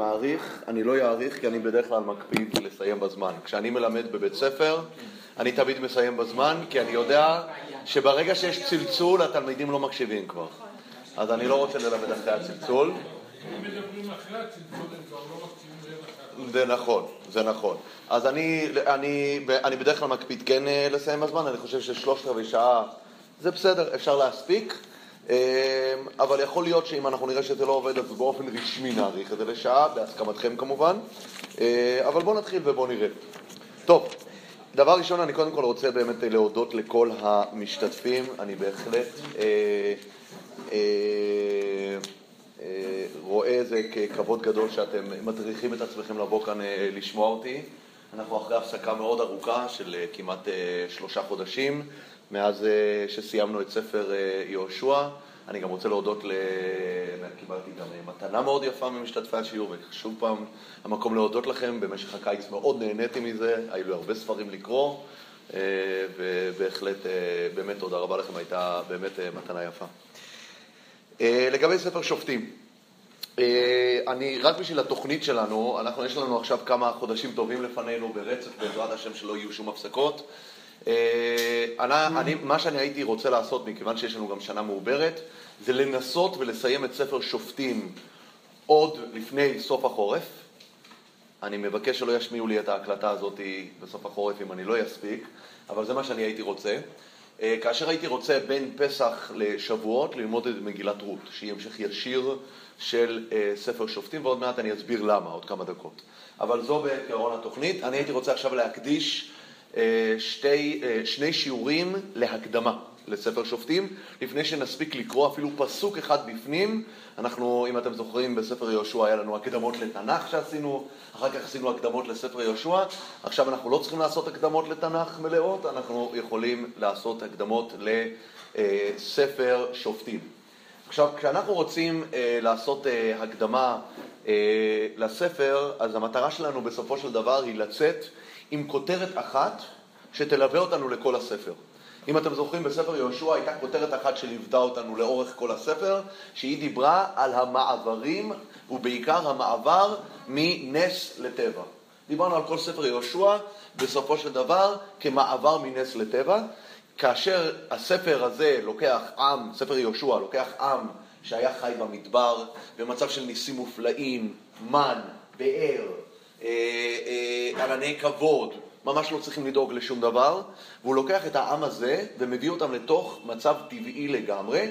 מעריך, אני לא אעריך כי אני בדרך כלל מקפיד לסיים בזמן. כשאני מלמד בבית ספר, אני תמיד מסיים בזמן, כי אני יודע שברגע שיש צלצול, התלמידים לא מקשיבים כבר. אז אני לא רוצה ללמד אחרי הצלצול. זה נכון, זה נכון. אז אני, אני, אני בדרך כלל מקפיד כן אה, לסיים בזמן, אני חושב ששלושת רבעי שעה זה בסדר, אפשר להספיק. אה, אבל יכול להיות שאם אנחנו נראה שזה לא עובד, אז באופן רשמי נאריך את זה לשעה, בהסכמתכם כמובן. אה, אבל בואו נתחיל ובואו נראה. טוב, דבר ראשון, אני קודם כל רוצה באמת להודות לכל המשתתפים. אני בהחלט אה, אה, אה, רואה זה ככבוד גדול שאתם מדריכים את עצמכם לבוא כאן אה, לשמוע אותי. אנחנו אחרי הפסקה מאוד ארוכה של אה, כמעט אה, שלושה חודשים. מאז אה, שסיימנו את ספר אה, יהושע. אני גם רוצה להודות, ל... קיבלתי גם אה, מתנה מאוד יפה ממשתתפי השיעור, ושוב פעם המקום להודות לכם, במשך הקיץ מאוד נהניתי מזה, היו לי הרבה ספרים לקרוא, ובהחלט, באמת תודה רבה לכם, הייתה באמת מתנה יפה. לגבי ספר שופטים, אני, רק בשביל התוכנית שלנו, אנחנו, יש לנו עכשיו כמה חודשים טובים לפנינו ברצף, בעזרת השם שלא יהיו שום הפסקות. אה, אני, אני, מה שאני הייתי רוצה לעשות, מכיוון שיש לנו גם שנה מעוברת, זה לנסות ולסיים את ספר שופטים עוד לפני סוף החורף. אני מבקש שלא ישמיעו לי את ההקלטה הזאת בסוף החורף אם אני לא אספיק, אבל זה מה שאני הייתי רוצה. אה, כאשר הייתי רוצה בין פסח לשבועות ללמוד את מגילת רות, שהיא המשך ישיר של אה, ספר שופטים, ועוד מעט אני אסביר למה, עוד כמה דקות. אבל זו בעיקרון התוכנית. אני הייתי רוצה עכשיו להקדיש שתי, אה, שני שיעורים להקדמה לספר שופטים, לפני שנספיק לקרוא אפילו פסוק אחד בפנים. אנחנו, אם אתם זוכרים, בספר יהושע היה לנו הקדמות לתנ"ך שעשינו, אחר כך עשינו הקדמות לספר יהושע. עכשיו אנחנו לא צריכים לעשות הקדמות לתנ"ך מלאות, אנחנו יכולים לעשות הקדמות לספר שופטים. עכשיו, כשאנחנו רוצים אה, לעשות אה, הקדמה אה, לספר, אז המטרה שלנו בסופו של דבר היא לצאת עם כותרת אחת שתלווה אותנו לכל הספר. אם אתם זוכרים, בספר יהושע הייתה כותרת אחת שליוותה אותנו לאורך כל הספר, שהיא דיברה על המעברים, ובעיקר המעבר מנס לטבע. דיברנו על כל ספר יהושע, בסופו של דבר, כמעבר מנס לטבע. כאשר הספר הזה לוקח עם, ספר יהושע לוקח עם שהיה חי במדבר, במצב של ניסים מופלאים, מן, באר, ענני כבוד, ממש לא צריכים לדאוג לשום דבר, והוא לוקח את העם הזה ומביא אותם לתוך מצב טבעי לגמרי,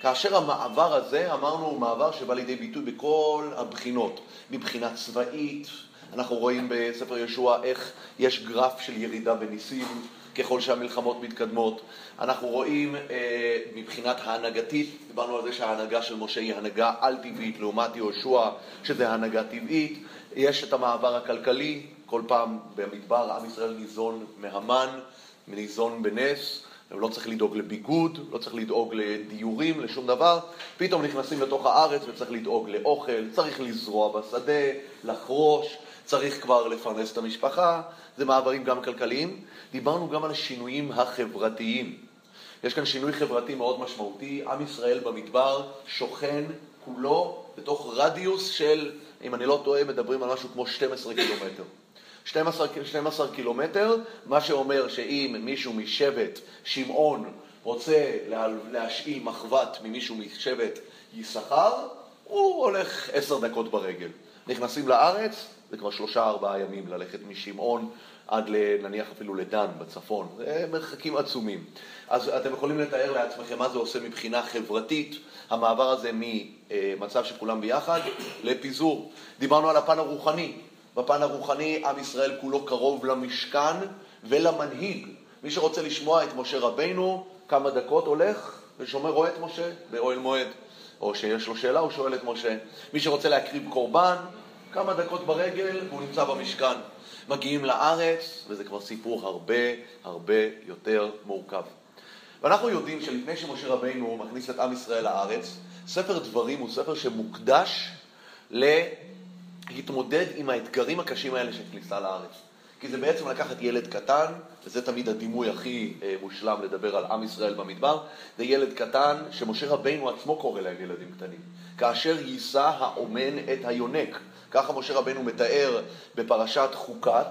כאשר המעבר הזה, אמרנו, הוא מעבר שבא לידי ביטוי בכל הבחינות, מבחינה צבאית, אנחנו רואים בספר ישוע איך יש גרף של ירידה בניסים ככל שהמלחמות מתקדמות. אנחנו רואים אה, מבחינת ההנהגתית, דיברנו על זה שההנהגה של משה היא הנהגה על-טבעית לעומת יהושע, שזה הנהגה טבעית. יש את המעבר הכלכלי, כל פעם במדבר עם ישראל ניזון מהמן, ניזון בנס, לא צריך לדאוג לביגוד, לא צריך לדאוג לדיורים, לשום דבר, פתאום נכנסים לתוך הארץ וצריך לדאוג לאוכל, צריך לזרוע בשדה, לחרוש, צריך כבר לפרנס את המשפחה, זה מעברים גם כלכליים. דיברנו גם על השינויים החברתיים. יש כאן שינוי חברתי מאוד משמעותי, עם ישראל במדבר שוכן כולו בתוך רדיוס של אם אני לא טועה, מדברים על משהו כמו 12 קילומטר. 12, 12 קילומטר, מה שאומר שאם מישהו משבט שמעון רוצה להשאיל מחבת ממישהו משבט יששכר, הוא הולך עשר דקות ברגל. נכנסים לארץ, זה כבר שלושה ארבעה ימים ללכת משמעון עד נניח אפילו לדן בצפון, זה מרחקים עצומים. אז אתם יכולים לתאר לעצמכם מה זה עושה מבחינה חברתית, המעבר הזה ממצב שכולם ביחד לפיזור. דיברנו על הפן הרוחני. בפן הרוחני עם ישראל כולו קרוב למשכן ולמנהיג. מי שרוצה לשמוע את משה רבינו, כמה דקות הולך ושומר רואה את משה באוהל מועד. או שיש לו שאלה, הוא שואל את משה. מי שרוצה להקריב קורבן, כמה דקות ברגל והוא נמצא במשכן. מגיעים לארץ, וזה כבר סיפור הרבה הרבה יותר מורכב. ואנחנו יודעים שלפני שמשה רבינו מכניס את עם ישראל לארץ, ספר דברים הוא ספר שמוקדש להתמודד עם האתגרים הקשים האלה של כניסה לארץ. כי זה בעצם לקחת ילד קטן, וזה תמיד הדימוי הכי אה, מושלם לדבר על עם ישראל במדבר, זה ילד קטן שמשה רבינו עצמו קורא להם ילדים קטנים. כאשר יישא האומן את היונק, ככה משה רבנו מתאר בפרשת חוקת,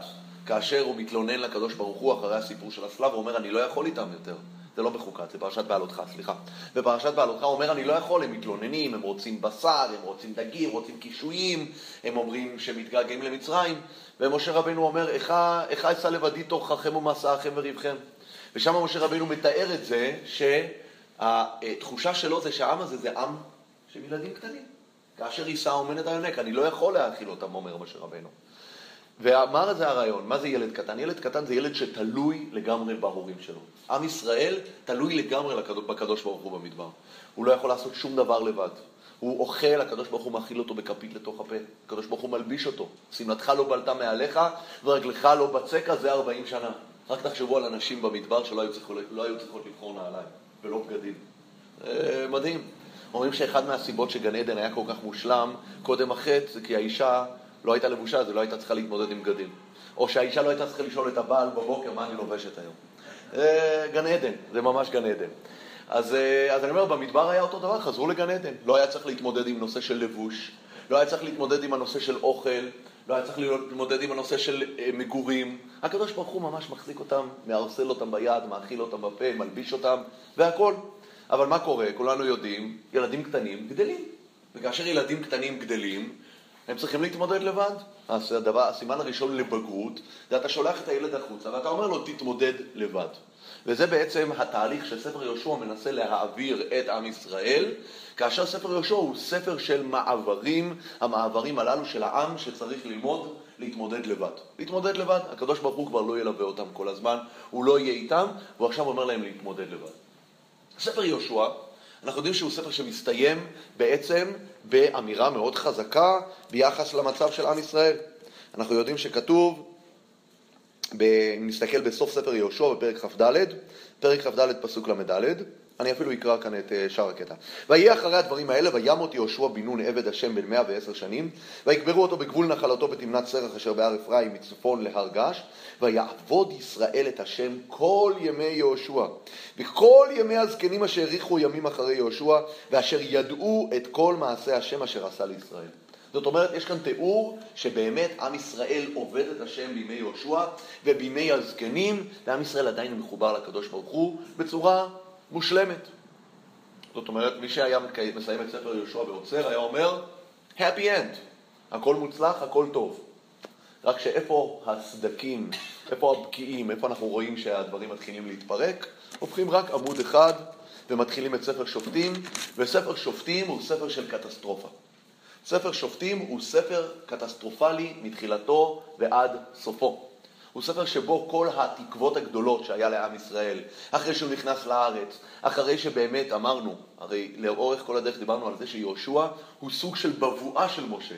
כאשר הוא מתלונן לקדוש ברוך הוא אחרי הסיפור של הסלב, הוא אומר, אני לא יכול איתם יותר. זה לא בחוקת, זה פרשת בעלותך, סליחה. בפרשת בעלותך הוא אומר, אני לא יכול, הם מתלוננים, הם רוצים בשר, הם רוצים דגים, רוצים קישואים, הם אומרים שהם מתגעגעים למצרים, ומשה רבנו אומר, איכה אשא לבדי תורככם ומסעכם וריבכם. ושם משה רבנו מתאר את זה, שהתחושה שלו זה שהעם הזה זה עם של ילדים קטנים. כאשר יישא אומנת היונק, אני לא יכול להאכיל אותם, אומר משה רבנו. את זה הרעיון, מה זה ילד קטן? ילד קטן זה ילד שתלוי לגמרי בהורים שלו. עם ישראל תלוי לגמרי בקדוש ברוך הוא במדבר. הוא לא יכול לעשות שום דבר לבד. הוא אוכל, הקדוש ברוך הוא מאכיל אותו בכפית לתוך הפה. הקדוש ברוך הוא מלביש אותו. שמלתך לא בלטה מעליך ורגלך לא בצקה זה ארבעים שנה. רק תחשבו על אנשים במדבר שלא היו צריכות, לא היו צריכות לבחור נעליים ולא בגדים. אה, מדהים. אומרים שאחד מהסיבות שגן עדן היה כל כך מושלם קודם החטא זה כי האישה לא הייתה לבושה, אז היא לא הייתה צריכה להתמודד עם בגדים. או שהאישה לא הייתה צריכה לשאול את הבעל בבוקר מה אני לובשת היום. זה גן עדן, זה ממש גן עדן. אז, אה, אז אני אומר, במדבר היה אותו דבר, חזרו לגן עדן. לא היה צריך להתמודד עם נושא של לבוש, לא היה צריך להתמודד עם הנושא של אוכל, לא היה צריך להתמודד עם הנושא של אה, מגורים. הקדוש ברוך הוא ממש מחזיק אותם, מערסל אותם ביד, מאכיל אותם בפה, מלביש אותם, והכול. אבל מה קורה? כולנו יודעים, ילדים קטנים גדלים. וכאשר ילדים קטנים גדלים, הם צריכים להתמודד לבד. אז הדבר, הסימן הראשון לבגרות, זה אתה שולח את הילד החוצה ואתה אומר לו, תתמודד לבד. וזה בעצם התהליך שספר יהושע מנסה להעביר את עם ישראל, כאשר ספר יהושע הוא ספר של מעברים, המעברים הללו של העם שצריך ללמוד להתמודד לבד. להתמודד לבד, הקדוש ברוך הוא כבר לא ילווה אותם כל הזמן, הוא לא יהיה איתם, והוא עכשיו אומר להם להתמודד לבד. ספר יהושע אנחנו יודעים שהוא ספר שמסתיים בעצם באמירה מאוד חזקה ביחס למצב של עם ישראל. אנחנו יודעים שכתוב, אם נסתכל בסוף ספר יהושע בפרק כ"ד, פרק כ"ד פסוק ל"ד, אני אפילו אקרא כאן את אה, שאר הקטע. ויהי אחרי הדברים האלה, וימות יהושע בן נון עבד השם בן מאה ועשר שנים, ויקברו אותו בגבול נחלתו בתמנת סרח אשר בהר אפרים מצפון להר גש, ויעבוד ישראל את השם כל ימי יהושע. וכל ימי הזקנים אשר האריכו ימים אחרי יהושע, ואשר ידעו את כל מעשה השם אשר עשה לישראל. זאת אומרת, יש כאן תיאור שבאמת עם ישראל עובד את השם בימי יהושע ובימי הזקנים, ועם ישראל עדיין מחובר לקדוש ברוך הוא בצורה מושלמת. זאת אומרת, מי שהיה מסיים את ספר יהושע ועוצר היה אומר, happy end, הכל מוצלח, הכל טוב. רק שאיפה הסדקים, איפה הבקיעים, איפה אנחנו רואים שהדברים מתחילים להתפרק, הופכים רק עמוד אחד ומתחילים את ספר שופטים, וספר שופטים הוא ספר של קטסטרופה. ספר שופטים הוא ספר קטסטרופלי מתחילתו ועד סופו. הוא ספר שבו כל התקוות הגדולות שהיה לעם ישראל, אחרי שהוא נכנס לארץ, אחרי שבאמת אמרנו, הרי לאורך כל הדרך דיברנו על זה שיהושע הוא סוג של בבואה של משה.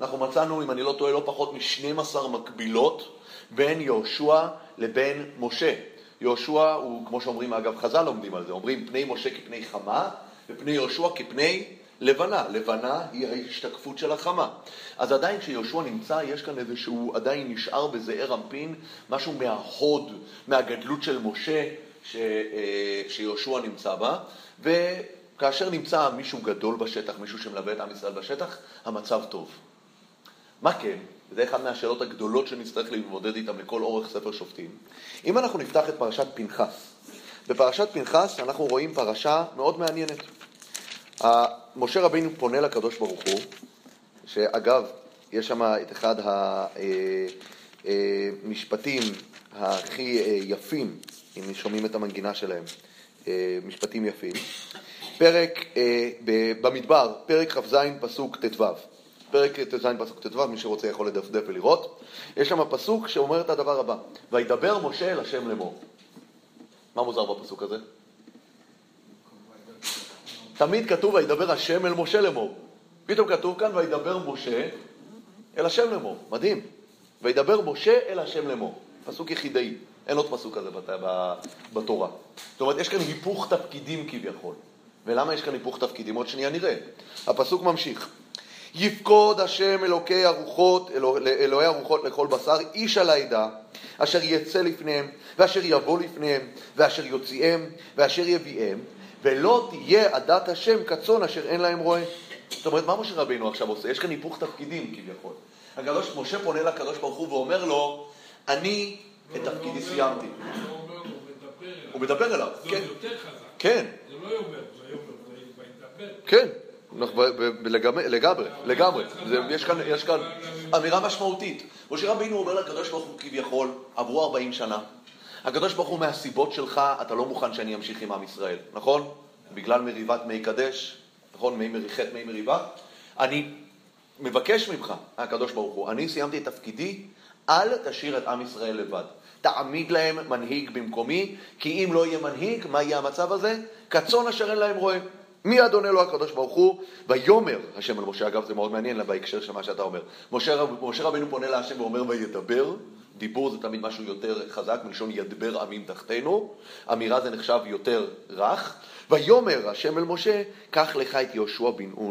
אנחנו מצאנו, אם אני לא טועה, לא פחות מ-12 מקבילות בין יהושע לבין משה. יהושע הוא, כמו שאומרים, אגב, חז"ל לומדים על זה, אומרים פני משה כפני חמה ופני יהושע כפני לבנה. לבנה היא ההשתקפות של החמה. אז עדיין כשיהושע נמצא, יש כאן איזשהו, עדיין נשאר בזעיר אנפין, משהו מההוד, מהגדלות של משה ש, אה, שיהושע נמצא בה, וכאשר נמצא מישהו גדול בשטח, מישהו שמלווה את עם ישראל בשטח, המצב טוב. מה כן? וזה אחת מהשאלות הגדולות שנצטרך להתמודד איתן לכל אורך ספר שופטים. אם אנחנו נפתח את פרשת פנחס, בפרשת פנחס אנחנו רואים פרשה מאוד מעניינת. משה רבינו פונה לקדוש ברוך הוא, שאגב, יש שם את אחד המשפטים הכי יפים, אם שומעים את המנגינה שלהם, משפטים יפים. פרק, במדבר, פרק כ"ז פסוק ט"ו. פרק ט"ז פסוק ט"ו, מי שרוצה יכול לדפדף ולראות. יש שם פסוק שאומר את הדבר הבא: וידבר משה אל השם לאמור. מה מוזר בפסוק הזה? תמיד כתוב וידבר השם אל משה לאמור. פתאום כתוב כאן וידבר משה אל השם לאמור. מדהים. וידבר משה אל השם לאמור. פסוק יחידאי. אין עוד פסוק כזה בתורה. זאת אומרת, יש כאן היפוך תפקידים כביכול. ולמה יש כאן היפוך תפקידים? עוד שנייה נראה. הפסוק ממשיך. יפקוד השם אלוקי הרוחות, אלוה, אלוהי הרוחות לכל בשר, איש על העדה, אשר יצא לפניהם, ואשר יבוא לפניהם, ואשר יוציאם, ואשר יביאם, ולא תהיה עדת השם כצאן אשר אין להם רועה. זאת אומרת, מה משה רבינו עכשיו עושה? יש כאן היפוך תפקידים כביכול. הקדוש, משה פונה לקדוש ברוך הוא ואומר לו, אני את לא, תפקידי לא סיימתי. לא הוא מדבר אליו. זה כן. עוד יותר חזק. כן, זה לא יאמר, זה יאמר, זה. כן. לגמרי, לגמרי. זה- יש כאן אמירה משמעותית. משה רבינו אומר לקדוש ברוך הוא כביכול, עברו 40 שנה. הקדוש ברוך הוא מהסיבות שלך, אתה לא מוכן שאני אמשיך עם עם ישראל, נכון? בגלל מריבת מי קדש, נכון? מי מריחת, מי מריבה. אני מבקש ממך, הקדוש ברוך הוא, אני סיימתי את תפקידי, אל תשאיר את עם ישראל לבד. תעמיד להם מנהיג במקומי, כי אם לא יהיה מנהיג, מה יהיה המצב הזה? כצאן אשר אין להם רועה. מיד עונה לו הקדוש ברוך הוא, ויאמר השם אל משה, אגב זה מאוד מעניין בהקשר של מה שאתה אומר. משה, משה רבינו פונה להשם ואומר וידבר, דיבור זה תמיד משהו יותר חזק, מלשון ידבר עמים תחתינו, אמירה זה נחשב יותר רך. ויאמר השם אל משה, קח לך את יהושע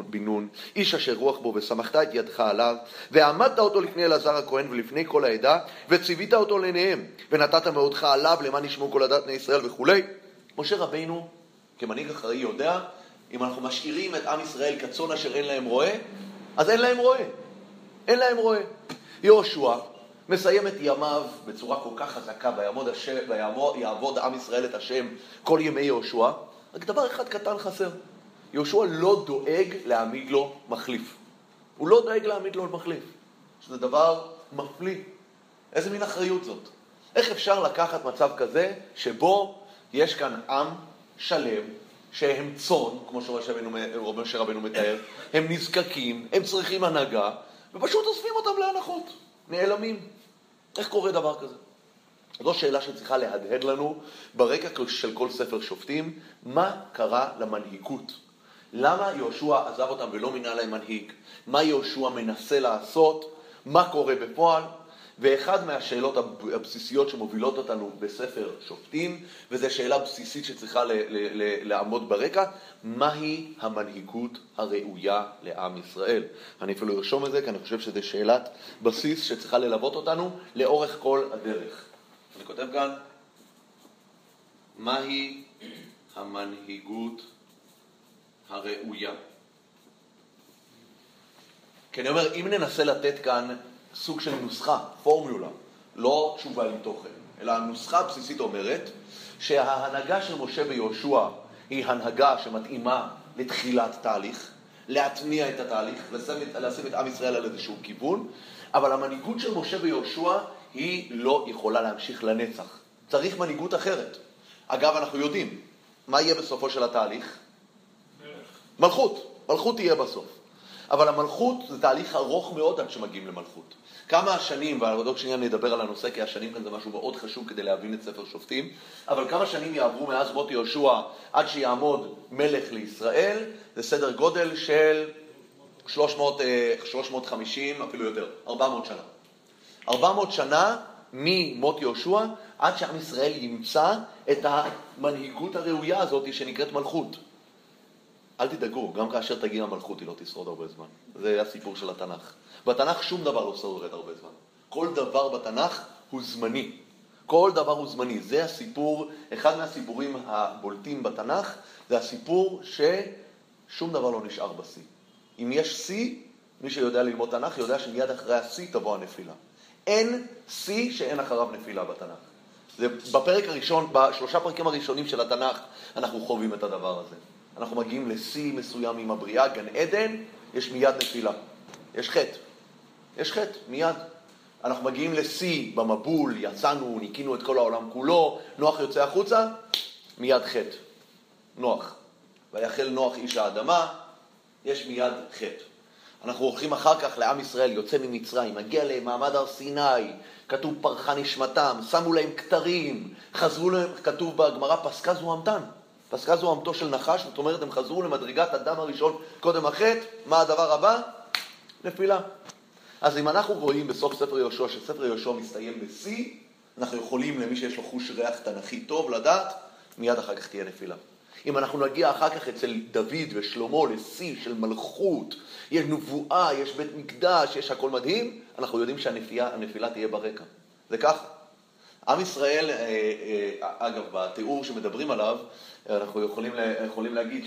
בן נון- איש אשר רוח בו, ושמחת את ידך עליו, ועמדת אותו לפני אלעזר הכהן ולפני כל העדה, וציווית אותו לעיניהם, ונתת מאודך עליו למען ישמעו כל עדת בני ישראל וכולי. משה רבינו, כמנהיג אחראי, יודע, אם אנחנו משאירים את עם ישראל כצאן אשר אין להם רועה, אז אין להם רועה. אין להם רועה. יהושע מסיים את ימיו בצורה כל כך חזקה, ויעמוד, השם, עם ישראל את השם כל ימי יהושע, רק דבר אחד קטן חסר. יהושע לא דואג להעמיד לו מחליף. הוא לא דואג להעמיד לו מחליף. שזה דבר מפליא. איזה מין אחריות זאת? איך אפשר לקחת מצב כזה שבו יש כאן עם שלם שהם צאן, כמו שמשה רבנו, מתאר, הם נזקקים, הם צריכים הנהגה, ופשוט אוספים אותם להנחות, נעלמים. איך קורה דבר כזה? זו שאלה שצריכה להדהד לנו ברקע של כל ספר שופטים, מה קרה למנהיגות? למה יהושע עזב אותם ולא מינה להם מנהיג? מה יהושע מנסה לעשות? מה קורה בפועל? ואחד מהשאלות הב- הבסיסיות שמובילות אותנו בספר שופטים, וזו שאלה בסיסית שצריכה ל- ל- ל- לעמוד ברקע, מהי המנהיגות הראויה לעם ישראל? אני אפילו ארשום את זה, כי אני חושב שזו שאלת בסיס שצריכה ללוות אותנו לאורך כל הדרך. אני כותב כאן, מהי המנהיגות הראויה? כי אני אומר, אם ננסה לתת כאן סוג של נוסחה, פורמולה, לא תשובה עם תוכן, אלא הנוסחה הבסיסית אומרת שההנהגה של משה ויהושע היא הנהגה שמתאימה לתחילת תהליך, להתניע את התהליך, לשים את, לשים את עם ישראל על איזשהו כיוון, אבל המנהיגות של משה ויהושע היא לא יכולה להמשיך לנצח. צריך מנהיגות אחרת. אגב, אנחנו יודעים, מה יהיה בסופו של התהליך? מלכות, מלכות תהיה בסוף. אבל המלכות זה תהליך ארוך מאוד עד שמגיעים למלכות. כמה השנים, ועוד שנייה נדבר על הנושא, כי השנים כאן זה משהו מאוד חשוב כדי להבין את ספר שופטים, אבל כמה שנים יעברו מאז מות יהושע עד שיעמוד מלך לישראל, זה סדר גודל של 300, אה, 350, אפילו יותר, 400 שנה. 400 שנה ממות יהושע עד שעם ישראל ימצא את המנהיגות הראויה הזאת שנקראת מלכות. אל תדאגו, גם כאשר תגיע המלכות היא לא תשרוד הרבה זמן. זה הסיפור של התנ"ך. בתנ"ך שום דבר לא שורד הרבה זמן. כל דבר בתנ"ך הוא זמני. כל דבר הוא זמני. זה הסיפור, אחד מהסיפורים הבולטים בתנ"ך, זה הסיפור ששום דבר לא נשאר בשיא. אם יש שיא, מי שיודע ללמוד תנ"ך יודע שמיד אחרי השיא תבוא הנפילה. אין שיא שאין אחריו נפילה בתנ"ך. זה בפרק הראשון, בשלושה פרקים הראשונים של התנ"ך, אנחנו חווים את הדבר הזה. אנחנו מגיעים לשיא מסוים עם הבריאה, גן עדן, יש מיד נפילה. יש חטא. יש חטא, מיד. אנחנו מגיעים לשיא במבול, יצאנו, ניקינו את כל העולם כולו, נוח יוצא החוצה, מיד חטא. נוח. ויחל נוח איש האדמה, יש מיד חטא. אנחנו הולכים אחר כך לעם ישראל, יוצא ממצרים, מגיע למעמד הר סיני, כתוב פרחה נשמתם, שמו להם כתרים, חזרו להם, כתוב בגמרא, פסקה זוהמתן. פסקה זוהמתו של נחש, זאת אומרת, הם חזרו למדרגת הדם הראשון קודם החטא, מה הדבר הבא? נפילה. אז אם אנחנו רואים בסוף ספר יהושע, שספר יהושע מסתיים בשיא, אנחנו יכולים, למי שיש לו חוש ריח תנכי טוב, לדעת, מיד אחר כך תהיה נפילה. אם אנחנו נגיע אחר כך אצל דוד ושלמה לשיא של מלכות, יש נבואה, יש בית מקדש, יש הכל מדהים, אנחנו יודעים שהנפילה תהיה ברקע. זה ככה. עם ישראל, אה, אה, אגב, בתיאור שמדברים עליו, אנחנו יכולים, יכולים להגיד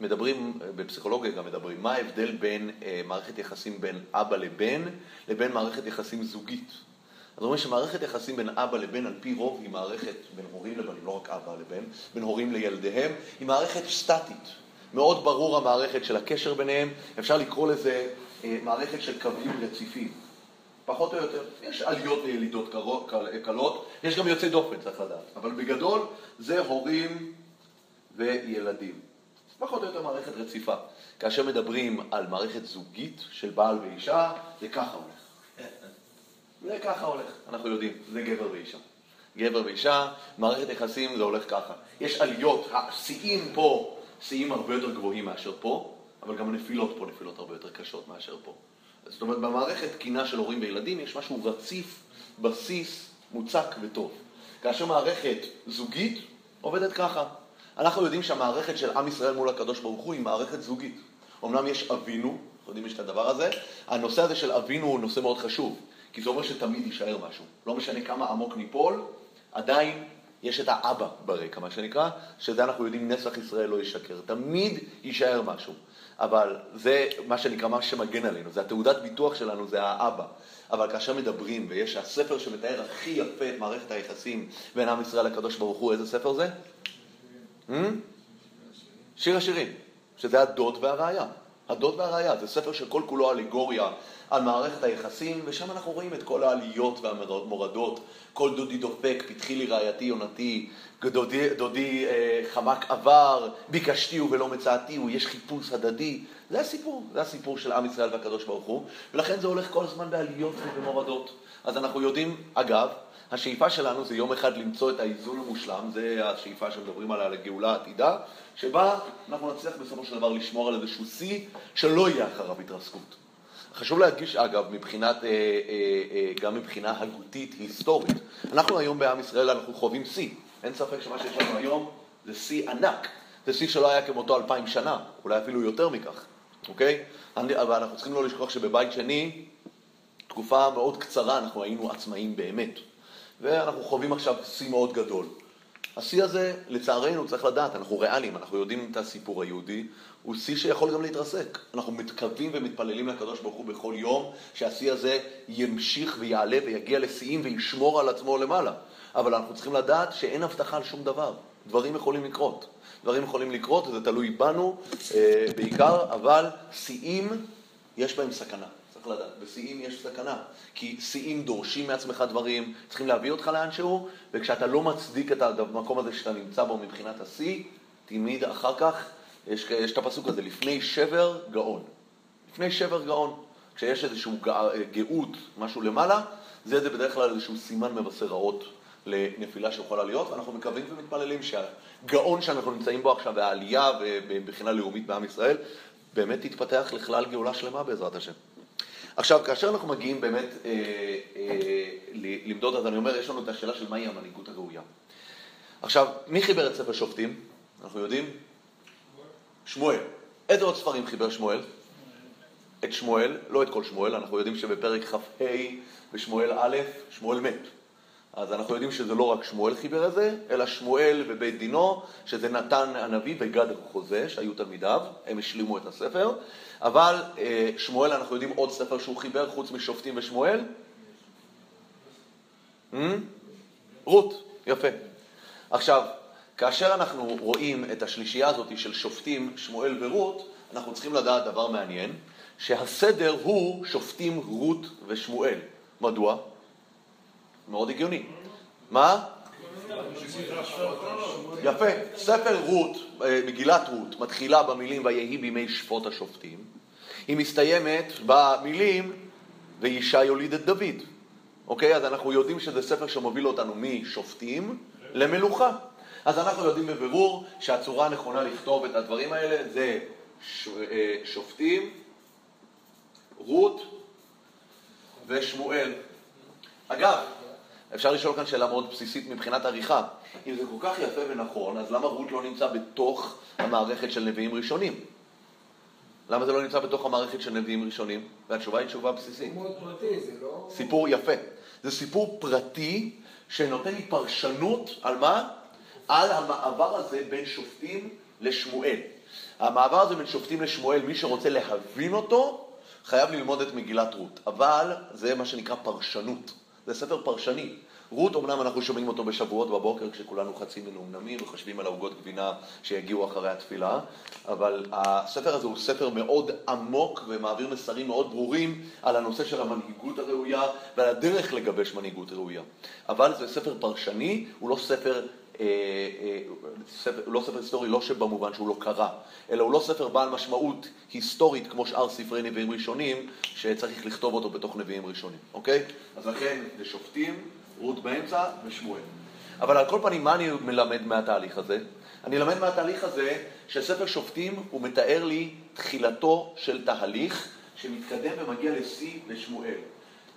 מדברים, בפסיכולוגיה גם מדברים, מה ההבדל בין אה, מערכת יחסים בין אבא לבן לבין מערכת יחסים זוגית. אז אומרים שמערכת יחסים בין אבא לבן על פי רוב היא מערכת בין הורים לבנים, לא רק אבא לבן, בין הורים לילדיהם, היא מערכת סטטית. מאוד ברור המערכת של הקשר ביניהם, אפשר לקרוא לזה מערכת של קווים רציפים. פחות או יותר. יש עליות וילידות קלות, יש גם יוצאי דופן, צריך לדעת. אבל בגדול זה הורים וילדים. פחות או יותר מערכת רציפה. כאשר מדברים על מערכת זוגית של בעל ואישה, זה ככה הולך. זה ככה הולך, אנחנו יודעים, זה גבר ואישה. גבר ואישה, מערכת יחסים זה הולך ככה. יש עליות, השיאים פה, שיאים הרבה יותר גבוהים מאשר פה, אבל גם הנפילות פה נפילות הרבה יותר קשות מאשר פה. זאת אומרת, במערכת תקינה של הורים וילדים יש משהו רציף, בסיס, מוצק וטוב. כאשר מערכת זוגית עובדת ככה. אנחנו יודעים שהמערכת של עם ישראל מול הקדוש ברוך הוא היא מערכת זוגית. אמנם יש אבינו, אנחנו יודעים יש את הדבר הזה, הנושא הזה של אבינו הוא נושא מאוד חשוב, כי זה אומר שתמיד יישאר משהו. לא משנה כמה עמוק ניפול, עדיין יש את האבא ברקע, מה שנקרא, שזה אנחנו יודעים נסח ישראל לא ישקר. תמיד יישאר משהו. אבל זה מה שנקרא, מה שמגן עלינו, זה התעודת ביטוח שלנו, זה האבא. אבל כאשר מדברים, ויש הספר שמתאר הכי יפה את מערכת היחסים בין עם ישראל לקדוש ברוך הוא, איזה ספר זה? שיר השירים, שזה הדוד והראיה. הדוד והראיה, זה ספר שכל כולו אליגוריה על מערכת היחסים, ושם אנחנו רואים את כל העליות והמורדות. כל דודי דופק, פתחי לי רעייתי יונתי, דודי, דודי אה, חמק עבר, ביקשתי ולא מצאתיהו, יש חיפוש הדדי. זה הסיפור, זה הסיפור של עם ישראל והקדוש ברוך הוא, ולכן זה הולך כל הזמן בעליות ובמורדות. אז אנחנו יודעים, אגב, השאיפה שלנו זה יום אחד למצוא את האיזון המושלם, זה השאיפה שמדברים עליה לגאולה העתידה, שבה אנחנו נצליח בסופו של דבר לשמור על איזשהו שיא שלא יהיה אחריו התרסקות. חשוב להדגיש, אגב, מבחינת, אה, אה, אה, גם מבחינה הגותית, היסטורית, אנחנו היום בעם ישראל, אנחנו חווים שיא. אין ספק שמה שיש לנו היום זה שיא ענק. זה שיא שלא היה כמותו אלפיים שנה, אולי אפילו יותר מכך, אוקיי? אבל אנחנו צריכים לא לשכוח שבבית שני, תקופה מאוד קצרה אנחנו היינו עצמאים באמת. ואנחנו חווים עכשיו שיא מאוד גדול. השיא הזה, לצערנו, צריך לדעת, אנחנו ריאליים, אנחנו יודעים את הסיפור היהודי, הוא שיא שיכול גם להתרסק. אנחנו מתקווים ומתפללים לקדוש ברוך הוא בכל יום שהשיא הזה ימשיך ויעלה ויגיע לשיאים וישמור על עצמו למעלה. אבל אנחנו צריכים לדעת שאין הבטחה על שום דבר. דברים יכולים לקרות. דברים יכולים לקרות, וזה תלוי בנו אה, בעיקר, אבל שיאים, יש בהם סכנה. צריך לדעת, בשיאים יש סכנה. כי שיאים דורשים מעצמך דברים, צריכים להביא אותך לאנשהו, וכשאתה לא מצדיק את המקום הזה שאתה נמצא בו מבחינת השיא, תמיד אחר כך, יש, יש את הפסוק הזה, לפני שבר גאון. לפני שבר גאון. כשיש איזושהי גאות, משהו למעלה, זה, זה בדרך כלל איזשהו סימן מבשר רעות לנפילה שיכולה להיות, ואנחנו מקווים ומתפללים שהגאון שאנחנו נמצאים בו עכשיו, והעלייה מבחינה לאומית בעם ישראל, באמת תתפתח לכלל גאולה שלמה בעזרת השם. עכשיו, כאשר אנחנו מגיעים באמת אה, אה, למדוד, אז אני אומר, יש לנו את השאלה של מהי המנהיגות הראויה. עכשיו, מי חיבר את ספר שופטים? אנחנו יודעים? שמואל. איזה עוד ספרים חיבר שמואל? את שמואל, לא את כל שמואל, אנחנו יודעים שבפרק כ"ה בשמואל א', שמואל מת. אז אנחנו יודעים שזה לא רק שמואל חיבר את זה, אלא שמואל ובית דינו, שזה נתן הנביא וגד החוזה, שהיו תלמידיו, הם השלימו את הספר. אבל אה, שמואל, אנחנו יודעים עוד ספר שהוא חיבר חוץ משופטים ושמואל? Hmm? רות, יפה. עכשיו, כאשר אנחנו רואים את השלישייה הזאת של שופטים, שמואל ורות, אנחנו צריכים לדעת דבר מעניין, שהסדר הוא שופטים, רות ושמואל. מדוע? מאוד הגיוני. מה? יפה. ספר רות, אה, מגילת רות, מתחילה במילים ויהי בימי שפוט השופטים. היא מסתיימת במילים וישי יוליד את דוד. אוקיי? אז אנחנו יודעים שזה ספר שמוביל אותנו משופטים למלוכה. אז אנחנו יודעים בבירור שהצורה הנכונה לכתוב את הדברים האלה זה אה, שופטים, רות ושמואל. אגב, אפשר לשאול כאן שאלה מאוד בסיסית מבחינת עריכה. אם זה כל כך יפה ונכון, אז למה רות לא נמצא בתוך המערכת של נביאים ראשונים? למה זה לא נמצא בתוך המערכת של נביאים ראשונים? והתשובה היא תשובה בסיסית. סיפור לא... סיפור יפה. זה סיפור פרטי שנותן לי פרשנות על מה? על המעבר הזה בין שופטים לשמואל. המעבר הזה בין שופטים לשמואל, מי שרוצה להבין אותו, חייב ללמוד את מגילת רות. אבל זה מה שנקרא פרשנות. זה ספר פרשני. רות, אמנם אנחנו שומעים אותו בשבועות בבוקר כשכולנו חצי מנומנמים וחושבים על העוגות גבינה שיגיעו אחרי התפילה, אבל הספר הזה הוא ספר מאוד עמוק ומעביר מסרים מאוד ברורים על הנושא של המנהיגות הראויה ועל הדרך לגבש מנהיגות ראויה. אבל זה ספר פרשני, הוא לא ספר ספר, לא ספר היסטורי לא שבמובן שהוא לא קרה, אלא הוא לא ספר בעל משמעות היסטורית כמו שאר ספרי נביאים ראשונים, שצריך לכתוב אותו בתוך נביאים ראשונים, אוקיי? אז לכן זה שופטים, רות באמצע ושמואל. אבל על כל פנים, מה אני מלמד מהתהליך הזה? אני מלמד מהתהליך הזה שספר שופטים הוא מתאר לי תחילתו של תהליך שמתקדם ומגיע לשיא בשמואל.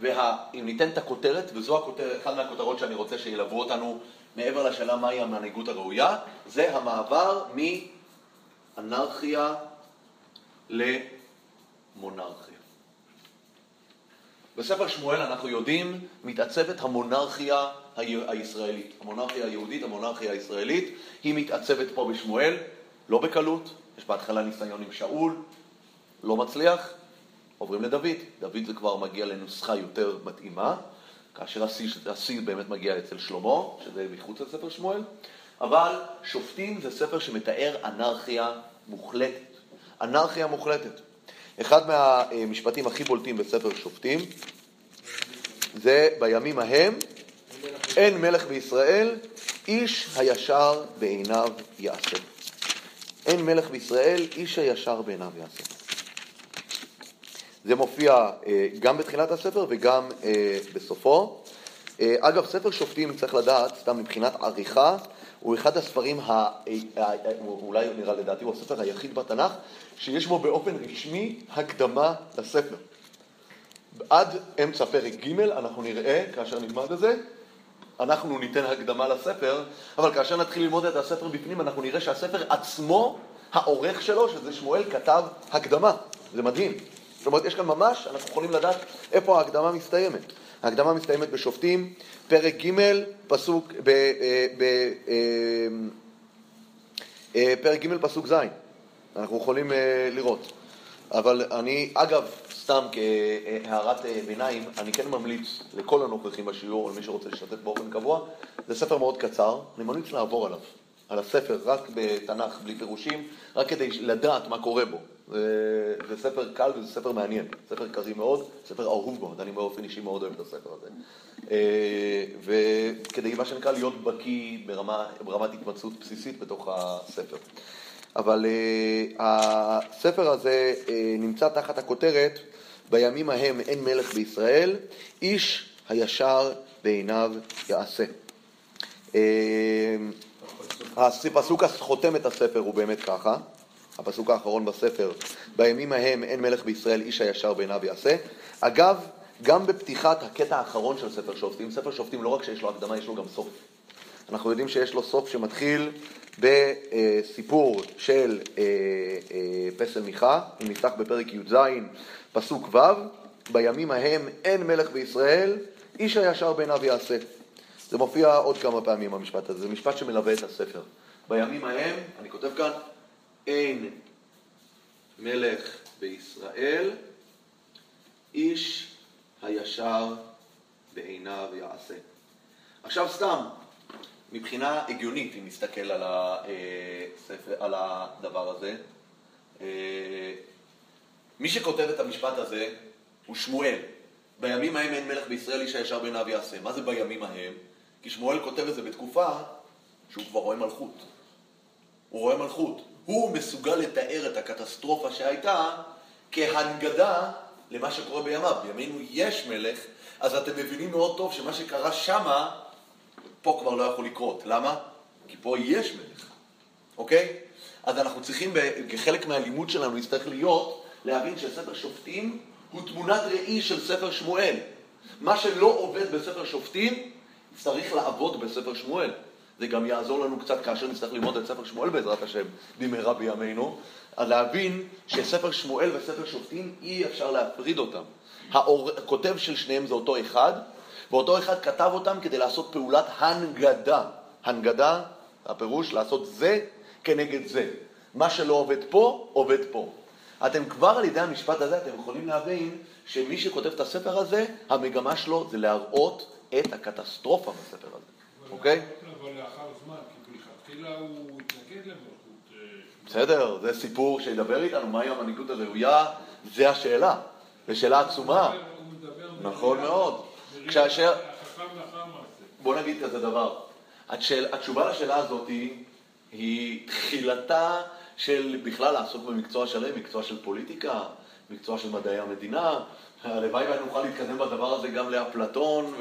ואם ניתן את הכותרת, וזו הכותרת, אחת מהכותרות שאני רוצה שילוו אותנו מעבר לשאלה מהי המנהיגות הראויה, זה המעבר מאנרכיה למונרכיה. בספר שמואל אנחנו יודעים, מתעצבת המונרכיה הישראלית. המונרכיה היהודית, המונרכיה הישראלית, היא מתעצבת פה בשמואל, לא בקלות, יש בהתחלה ניסיון עם שאול, לא מצליח, עוברים לדוד. דוד זה כבר מגיע לנוסחה יותר מתאימה, כאשר השיא, השיא באמת מגיע אצל שלמה, שזה מחוץ לספר שמואל, אבל שופטים זה ספר שמתאר אנרכיה מוחלטת. אנרכיה מוחלטת. אחד מהמשפטים הכי בולטים בספר שופטים זה בימים ההם אין מלך בישראל, איש הישר בעיניו יעשה. אין מלך בישראל, איש הישר בעיניו יעשה. זה מופיע אה, גם בתחילת הספר וגם אה, בסופו. אה, אגב, ספר שופטים, צריך לדעת, סתם מבחינת עריכה, הוא אחד הספרים, ה... אולי נראה לדעתי, הוא הספר היחיד בתנ"ך, שיש בו באופן רשמי הקדמה לספר. עד אמצע פרק ג' אנחנו נראה, כאשר נלמד את זה, אנחנו ניתן הקדמה לספר, אבל כאשר נתחיל ללמוד את הספר בפנים, אנחנו נראה שהספר עצמו, העורך שלו, שזה שמואל, כתב הקדמה. זה מדהים. זאת אומרת, יש כאן ממש, אנחנו יכולים לדעת איפה ההקדמה מסתיימת. ההקדמה מסתיימת בשופטים, פרק ג', פסוק, ב, אה, ב, ב, אה, פרק ג', פסוק ז', אנחנו יכולים אה, לראות. אבל אני, אגב, סתם כהערת ביניים, אני כן ממליץ לכל הנוכחים בשיעור, או למי שרוצה להשתתף באופן קבוע, זה ספר מאוד קצר, אני ממליץ לעבור עליו. על הספר, רק בתנ"ך, בלי פירושים, רק כדי לדעת מה קורה בו. זה, זה ספר קל וזה ספר מעניין, ספר קריא מאוד, ספר אהוב מאוד, אני באופן אישי מאוד אוהב את הספר הזה. אה, וכדי, מה שנקרא, להיות בקיא ברמה, ברמת התמצאות בסיסית בתוך הספר. אבל uh, הספר הזה נמצא תחת הכותרת בימים ההם אין מלך בישראל, איש הישר בעיניו יעשה. הפסוק החותם את הספר הוא באמת ככה, הפסוק האחרון בספר, בימים ההם אין מלך בישראל איש הישר בעיניו יעשה. אגב, גם בפתיחת הקטע האחרון של ספר שופטים, ספר שופטים לא רק שיש לו הקדמה, יש לו גם סוף. אנחנו יודעים שיש לו סוף שמתחיל בסיפור של אה, אה, פסל מיכה, אם נפתח בפרק י"ז, פסוק ו', בימים ההם אין מלך בישראל, איש הישר בעיניו יעשה. זה מופיע עוד כמה פעמים המשפט הזה, זה משפט שמלווה את הספר. בימים ההם, אני כותב כאן, אין מלך בישראל, איש הישר בעיניו יעשה. עכשיו סתם, מבחינה הגיונית, אם נסתכל על, הספר, על הדבר הזה, אה, מי שכותב את המשפט הזה הוא שמואל. בימים ההם אין מלך בישראל, איש הישר בעיניו יעשה. מה זה בימים ההם? כי שמואל כותב את זה בתקופה שהוא כבר רואה מלכות. הוא רואה מלכות. הוא מסוגל לתאר את הקטסטרופה שהייתה כהנגדה למה שקורה בימיו. בימינו יש מלך, אז אתם מבינים מאוד טוב שמה שקרה שמה, פה כבר לא יכול לקרות. למה? כי פה יש מלך, אוקיי? אז אנחנו צריכים, כחלק מהלימוד שלנו, נצטרך להיות, להבין שספר שופטים הוא תמונת ראי של ספר שמואל. מה שלא עובד בספר שופטים, צריך לעבוד בספר שמואל. זה גם יעזור לנו קצת כאשר נצטרך ללמוד את ספר שמואל בעזרת השם במהרה בימינו, להבין שספר שמואל וספר שופטים אי אפשר להפריד אותם. הכותב של שניהם זה אותו אחד, ואותו אחד כתב אותם כדי לעשות פעולת הנגדה. הנגדה, הפירוש לעשות זה כנגד זה. מה שלא עובד פה, עובד פה. אתם כבר על ידי המשפט הזה, אתם יכולים להבין שמי שכותב את הספר הזה, המגמה שלו זה להראות את הקטסטרופה בספר הזה, אוקיי? אבל לאחר זמן, כי מלכתחילה הוא התנגד למלכות. אה, בסדר, זה סיפור שידבר איתנו, מהי המנהיגות הראויה, זה השאלה. זו שאלה עצומה. נכון מאוד. מעשה. בוא נגיד כזה דבר. התשובה לשאלה הזאת היא תחילתה של בכלל לעסוק במקצוע שלם, מקצוע של פוליטיקה, מקצוע של מדעי המדינה. הלוואי ונוכל להתקדם בדבר הזה גם לאפלטון,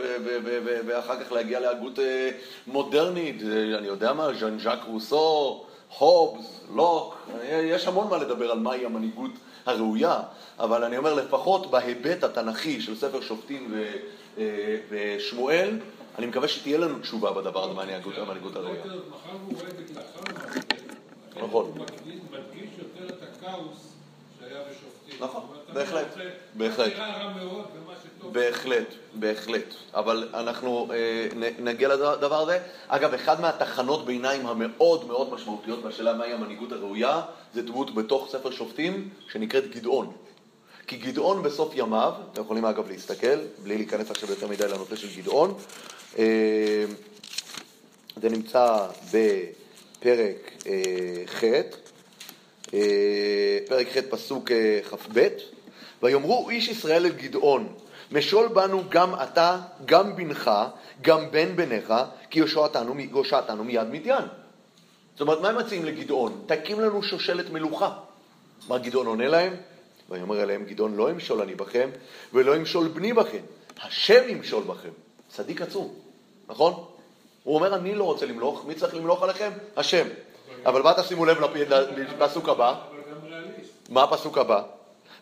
ואחר כך להגיע להגות אה, מודרנית, אה, אני יודע מה, ז'אן ז'אק רוסו, הובס, לוק, אה, יש המון מה לדבר על מהי המנהיגות הראויה, אבל אני אומר לפחות בהיבט התנ"כי של ספר שופטים ושמואל, אני מקווה שתהיה לנו תשובה בדבר הזה מהמנהיגות המנהיגות הראויה. נכון. מדגיש יותר את הכאוס שהיה בשופטים. נכון, בהחלט, בהחלט. בהחלט, בהחלט. אבל אנחנו אה, נגיע לדבר הזה. אגב, אחד מהתחנות ביניים המאוד מאוד משמעותיות בשאלה מהי המנהיגות הראויה, זה דמות בתוך ספר שופטים שנקראת גדעון. כי גדעון בסוף ימיו, אתם יכולים אגב להסתכל, בלי להיכנס עכשיו יותר מדי לנושא של גדעון, אה, זה נמצא בפרק אה, ח', פרק ח' פסוק אה, כ"ב, ויאמרו איש ישראל אל גדעון, משול בנו גם אתה, גם בנך, גם בן בניך, כי יושעתנו, יושעתנו מיד מדיין. זאת אומרת, מה הם מציעים לגדעון? תקים לנו שושלת מלוכה. מה גדעון עונה להם? ויאמר אליהם גדעון, לא אמשול אני בכם, ולא אמשול בני בכם, השם ימשול בכם. צדיק עצום, נכון? הוא אומר, אני לא רוצה למלוך, מי צריך למלוך עליכם? השם. אבל מה תשימו לב לפ- לפסוק הבא? מה הפסוק הבא?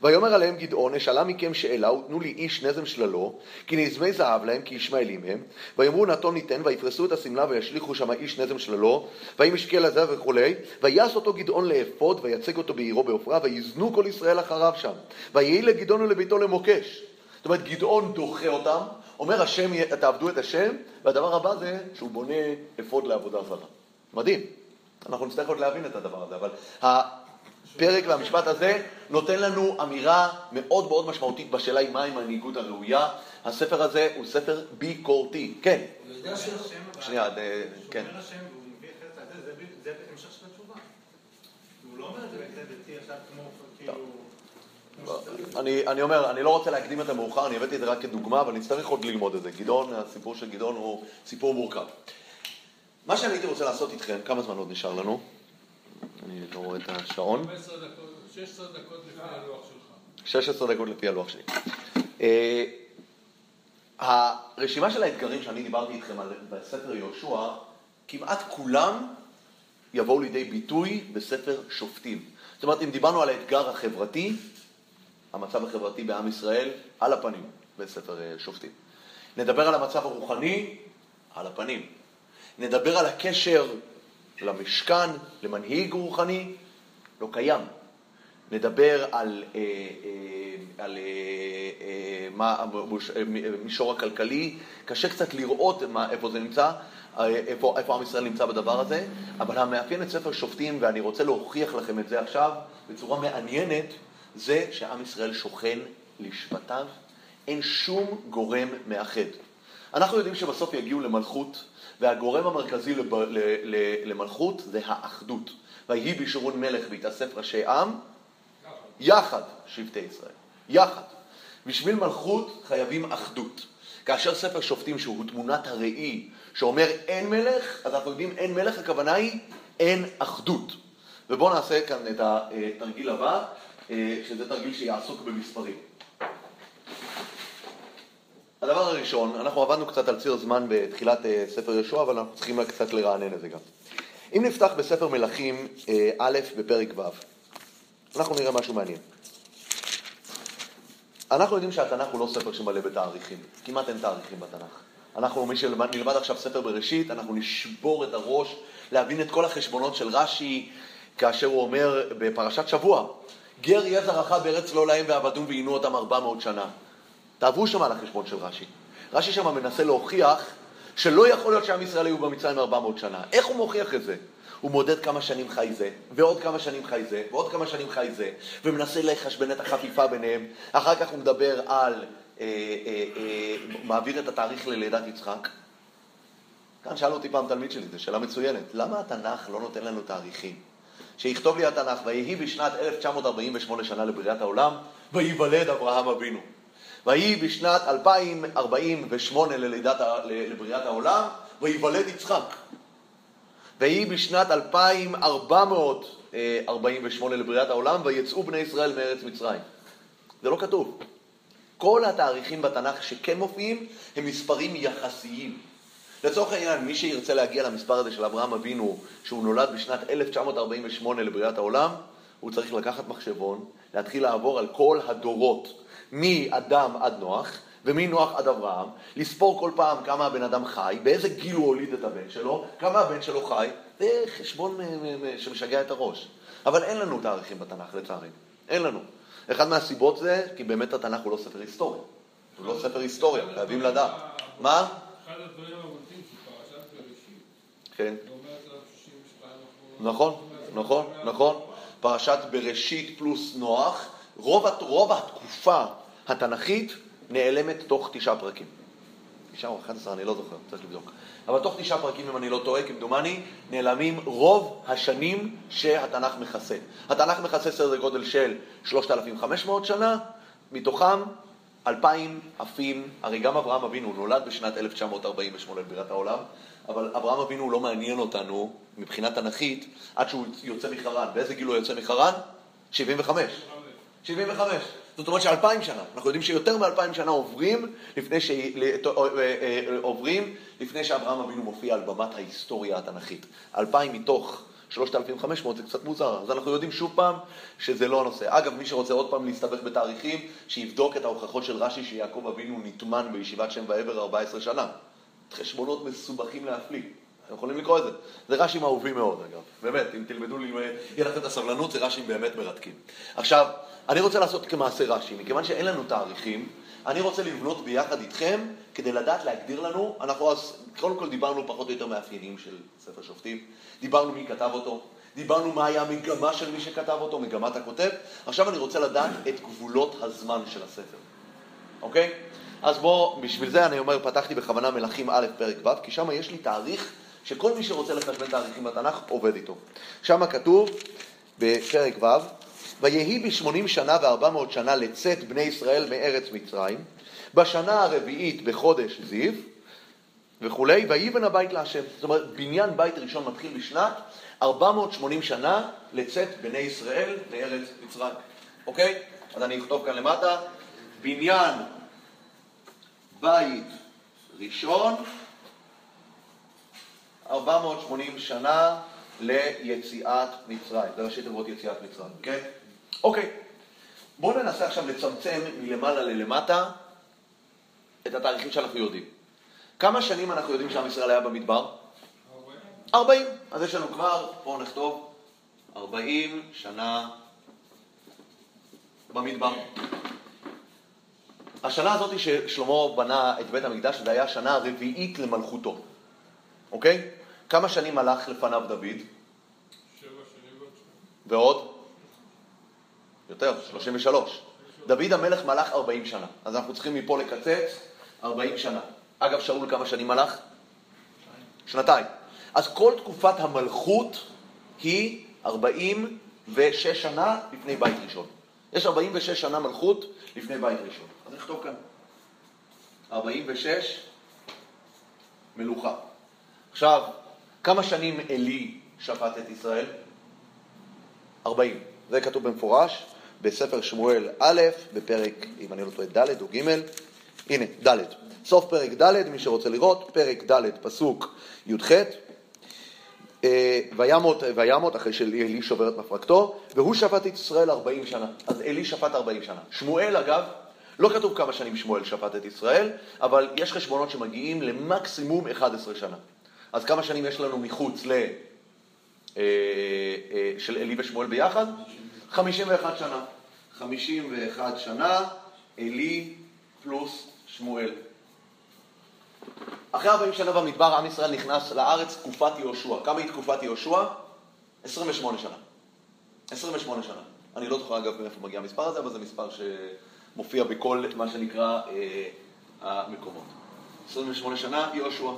ויאמר עליהם גדעון, אשאלה מכם שאלה, ותנו לי איש נזם שללו, כי נזמי זהב להם, כי ישמעאלים הם. ויאמרו נתון ניתן, ויפרסו את השמלה, וישליכו שם איש נזם שללו, ויהי משקה לזה וכולי. ויעש אותו גדעון לאפוד, ויצג אותו בעירו בעופרה, ויזנו כל ישראל אחריו שם. ויהי לגדעון ולביתו למוקש. זאת אומרת, גדעון דוחה אותם, אומר השם, תעבדו את השם, והדבר הבא זה שהוא בונה אפוד לעבודה זרה. מדהים. אנחנו נצטרך עוד להבין את הדבר הזה, אבל הפרק והמשפט הזה נותן לנו אמירה מאוד מאוד משמעותית בשאלה היא מהי מנהיגות הראויה. הספר הזה הוא ספר ביקורתי. כן, הוא יודע ש... שנייה, אה, כן. זה, המשך של התשובה. הוא לא אומר את זה בכזה דתי עכשיו כמו כאילו... אני, אני אומר, אני לא רוצה להקדים את המאוחר, אני הבאתי את זה רק כדוגמה, אבל נצטרך עוד ללמוד את זה. גדעון, הסיפור של גדעון הוא סיפור מורכב. מה שאני הייתי רוצה לעשות איתכם, כמה זמן עוד נשאר לנו? אני לא רואה את השעון. 15 דקות, 16 דקות לפני הלוח שלך. 16 דקות לפי הלוח שלי. אה, הרשימה של האתגרים שאני דיברתי איתכם על בספר יהושע, כמעט כולם יבואו לידי ביטוי בספר שופטים. זאת אומרת, אם דיברנו על האתגר החברתי, המצב החברתי בעם ישראל, על הפנים בספר אה, שופטים. נדבר על המצב הרוחני, על הפנים. נדבר על הקשר למשכן, למנהיג רוחני, לא קיים. נדבר על, אה, אה, על אה, אה, מה, המוש- אה, הכלכלי, קשה קצת לראות מה, איפה זה נמצא, אה, איפה, איפה עם ישראל נמצא בדבר הזה, אבל המאפיין את ספר שופטים, ואני רוצה להוכיח לכם את זה עכשיו בצורה מעניינת, זה שעם ישראל שוכן לשבטיו, אין שום גורם מאחד. אנחנו יודעים שבסוף יגיעו למלכות, והגורם המרכזי לב, ל, ל, למלכות זה האחדות. ויהי בישורון מלך והתאסף ראשי עם, יחד שבטי ישראל, יחד. בשביל מלכות חייבים אחדות. כאשר ספר שופטים שהוא תמונת הראי שאומר אין מלך, אז אנחנו יודעים אין מלך, הכוונה היא אין אחדות. ובואו נעשה כאן את התרגיל הבא, אה, שזה תרגיל שיעסוק במספרים. הדבר הראשון, אנחנו עבדנו קצת על ציר זמן בתחילת אה, ספר יהושע, אבל אנחנו צריכים קצת לרענן את זה גם. אם נפתח בספר מלכים אה, א' בפרק ו', אנחנו נראה משהו מעניין. אנחנו יודעים שהתנ"ך הוא לא ספר שמלא בתאריכים, כמעט אין תאריכים בתנ"ך. אנחנו, מי שנלמד נלמד עכשיו ספר בראשית, אנחנו נשבור את הראש להבין את כל החשבונות של רש"י, כאשר הוא אומר בפרשת שבוע, גר יהיה זרעך בארץ לא להם ועבדום ועינו אותם ארבע מאות שנה. תעברו שם על החשבון של רש"י. רש"י שם מנסה להוכיח שלא יכול להיות שעם ישראל היו במצרים ארבע מאות שנה. איך הוא מוכיח את זה? הוא מודד כמה שנים חי זה, ועוד כמה שנים חי זה, ועוד כמה שנים חי זה, ומנסה לחשבן את החפיפה ביניהם. אחר כך הוא מדבר על, אה, אה, אה, מעביר את התאריך ללידת יצחק. כאן שאל אותי פעם תלמיד שלי, זו שאלה מצוינת, למה התנ"ך לא נותן לנו תאריכים? שיכתוב לי התנ"ך, ויהי בשנת 1948 שנה לבריאת העולם, וייוולד אברהם אבינו. ויהי בשנת 2048 ללידת, לבריאת העולם, וייוולד יצחק. ויהי בשנת 2448 לבריאת העולם, ויצאו בני ישראל מארץ מצרים. זה לא כתוב. כל התאריכים בתנ"ך שכן מופיעים הם מספרים יחסיים. לצורך העניין, מי שירצה להגיע למספר הזה של אברהם אבינו, שהוא נולד בשנת 1948 לבריאת העולם, הוא צריך לקחת מחשבון, להתחיל לעבור על כל הדורות, מאדם עד נוח, ומנוח עד אברהם, לספור כל פעם כמה הבן אדם חי, באיזה גיל הוא הוליד את הבן שלו, כמה הבן שלו חי, זה חשבון שמשגע את הראש. אבל אין לנו תאריכים בתנ"ך, לצערי. אין לנו. אחד מהסיבות זה, כי באמת התנ"ך הוא לא ספר היסטוריה. הוא לא ספר היסטוריה, חייבים לדעת. מה? אחד הדברים בראשית, כן. ואומרת עליו 62 אחוז. נכון, נכון, נכון. פרשת בראשית פלוס נוח, רוב התקופה התנ"כית נעלמת תוך תשעה פרקים. תשעה או 11, אני לא זוכר, צריך לבדוק. אבל תוך תשעה פרקים, אם אני לא טועה, כמדומני, נעלמים רוב השנים שהתנ"ך מכסה. התנ"ך מכסה סדר גודל של 3,500 שנה, מתוכם 2,000 עפים, הרי גם אברהם אבינו נולד בשנת 1948 לבירת העולם, אבל אברהם אבינו לא מעניין אותנו מבחינה תנכית עד שהוא יוצא מחרן. באיזה גיל הוא יוצא מחרן? 75. 75. זאת אומרת שאלפיים שנה. אנחנו יודעים שיותר מאלפיים שנה עוברים לפני, ש... עוברים לפני שאברהם אבינו מופיע על במת ההיסטוריה התנכית. אלפיים מתוך 3,500 זה קצת מוזר, אז אנחנו יודעים שוב פעם שזה לא הנושא. אגב, מי שרוצה עוד פעם להסתבך בתאריכים, שיבדוק את ההוכחות של רש"י שיעקב אבינו נטמן בישיבת שם ועבר 14 שנה. חשבונות מסובכים להפליא. אתם יכולים לקרוא את זה. זה רש"ים אהובים מאוד, אגב. באמת, אם תלמדו, יהיה לכם את הסבלנות, זה רש"ים באמת מרתקים. עכשיו, אני רוצה לעשות כמעשה רש"י, מכיוון שאין לנו תאריכים, אני רוצה לבנות ביחד איתכם, כדי לדעת להגדיר לנו, אנחנו אז, קודם כל דיברנו פחות או יותר מאפיינים של ספר שופטים, דיברנו מי כתב אותו, דיברנו מה היה המגמה של מי שכתב אותו, מגמת הכותב, עכשיו אני רוצה לדעת את גבולות הזמן של הספר, אוקיי? אז בואו, בשביל זה אני אומר, פתחתי בכוונה מלכים א' פרק ו', כי שם יש לי תאריך שכל מי שרוצה לחשבן תאריכים בתנ"ך עובד איתו. שם כתוב בפרק ו', ויהי בשמונים שנה וארבע מאות שנה לצאת בני ישראל מארץ מצרים, בשנה הרביעית בחודש זיו, וכולי, ויבן הבית להשם. זאת אומרת, בניין בית ראשון מתחיל בשנת 480 שנה לצאת בני ישראל מארץ מצרים. אוקיי? אז אני אכתוב כאן למטה, בניין בית ראשון, 480 שנה ליציאת מצרים. זה ראשי תיבות יציאת מצרים, כן? אוקיי. בואו ננסה עכשיו לצמצם מלמעלה ללמטה את התאריכים שאנחנו יודעים. כמה שנים אנחנו יודעים שעם ישראל היה במדבר? 40. אז יש לנו כבר, בואו נכתוב, 40 שנה במדבר. השנה הזאת ששלמה בנה את בית המקדש, זה היה השנה הרביעית למלכותו, אוקיי? כמה שנים הלך לפניו דוד? שבע שנים ועוד שנה. ועוד? יותר, 33. דוד המלך מלך 40 שנה, אז אנחנו צריכים מפה לקצץ 40 שנה. אגב, שאול כמה שנים מלך? שנתיים. אז כל תקופת המלכות היא 46 שנה לפני בית ראשון. יש 46 שנה מלכות לפני בית ראשון. אז נכתוב כאן. 46 מלוכה. עכשיו, כמה שנים עלי שפט את ישראל? 40. זה כתוב במפורש בספר שמואל א', בפרק, אם אני לא טועה, ד' או ג', הנה, ד'. סוף פרק ד', מי שרוצה לראות, פרק ד', פסוק י"ח. אה, וימות, וימות, אחרי שאלי שובר את מפרקתו, והוא שפט את ישראל 40 שנה. אז אלי שפט 40 שנה. שמואל, אגב, לא כתוב כמה שנים שמואל שפט את ישראל, אבל יש חשבונות שמגיעים למקסימום 11 שנה. אז כמה שנים יש לנו מחוץ ל... אה, אה, של אלי ושמואל ביחד? 51 שנה. 51 שנה, אלי פלוס שמואל. אחרי 40 שנה במדבר עם ישראל נכנס לארץ תקופת יהושע. כמה היא תקופת יהושע? 28 שנה. 28 שנה. אני לא זוכר אגב מאיפה מגיע המספר הזה, אבל זה מספר שמופיע בכל מה שנקרא אה, המקומות. 28 שנה, יהושע.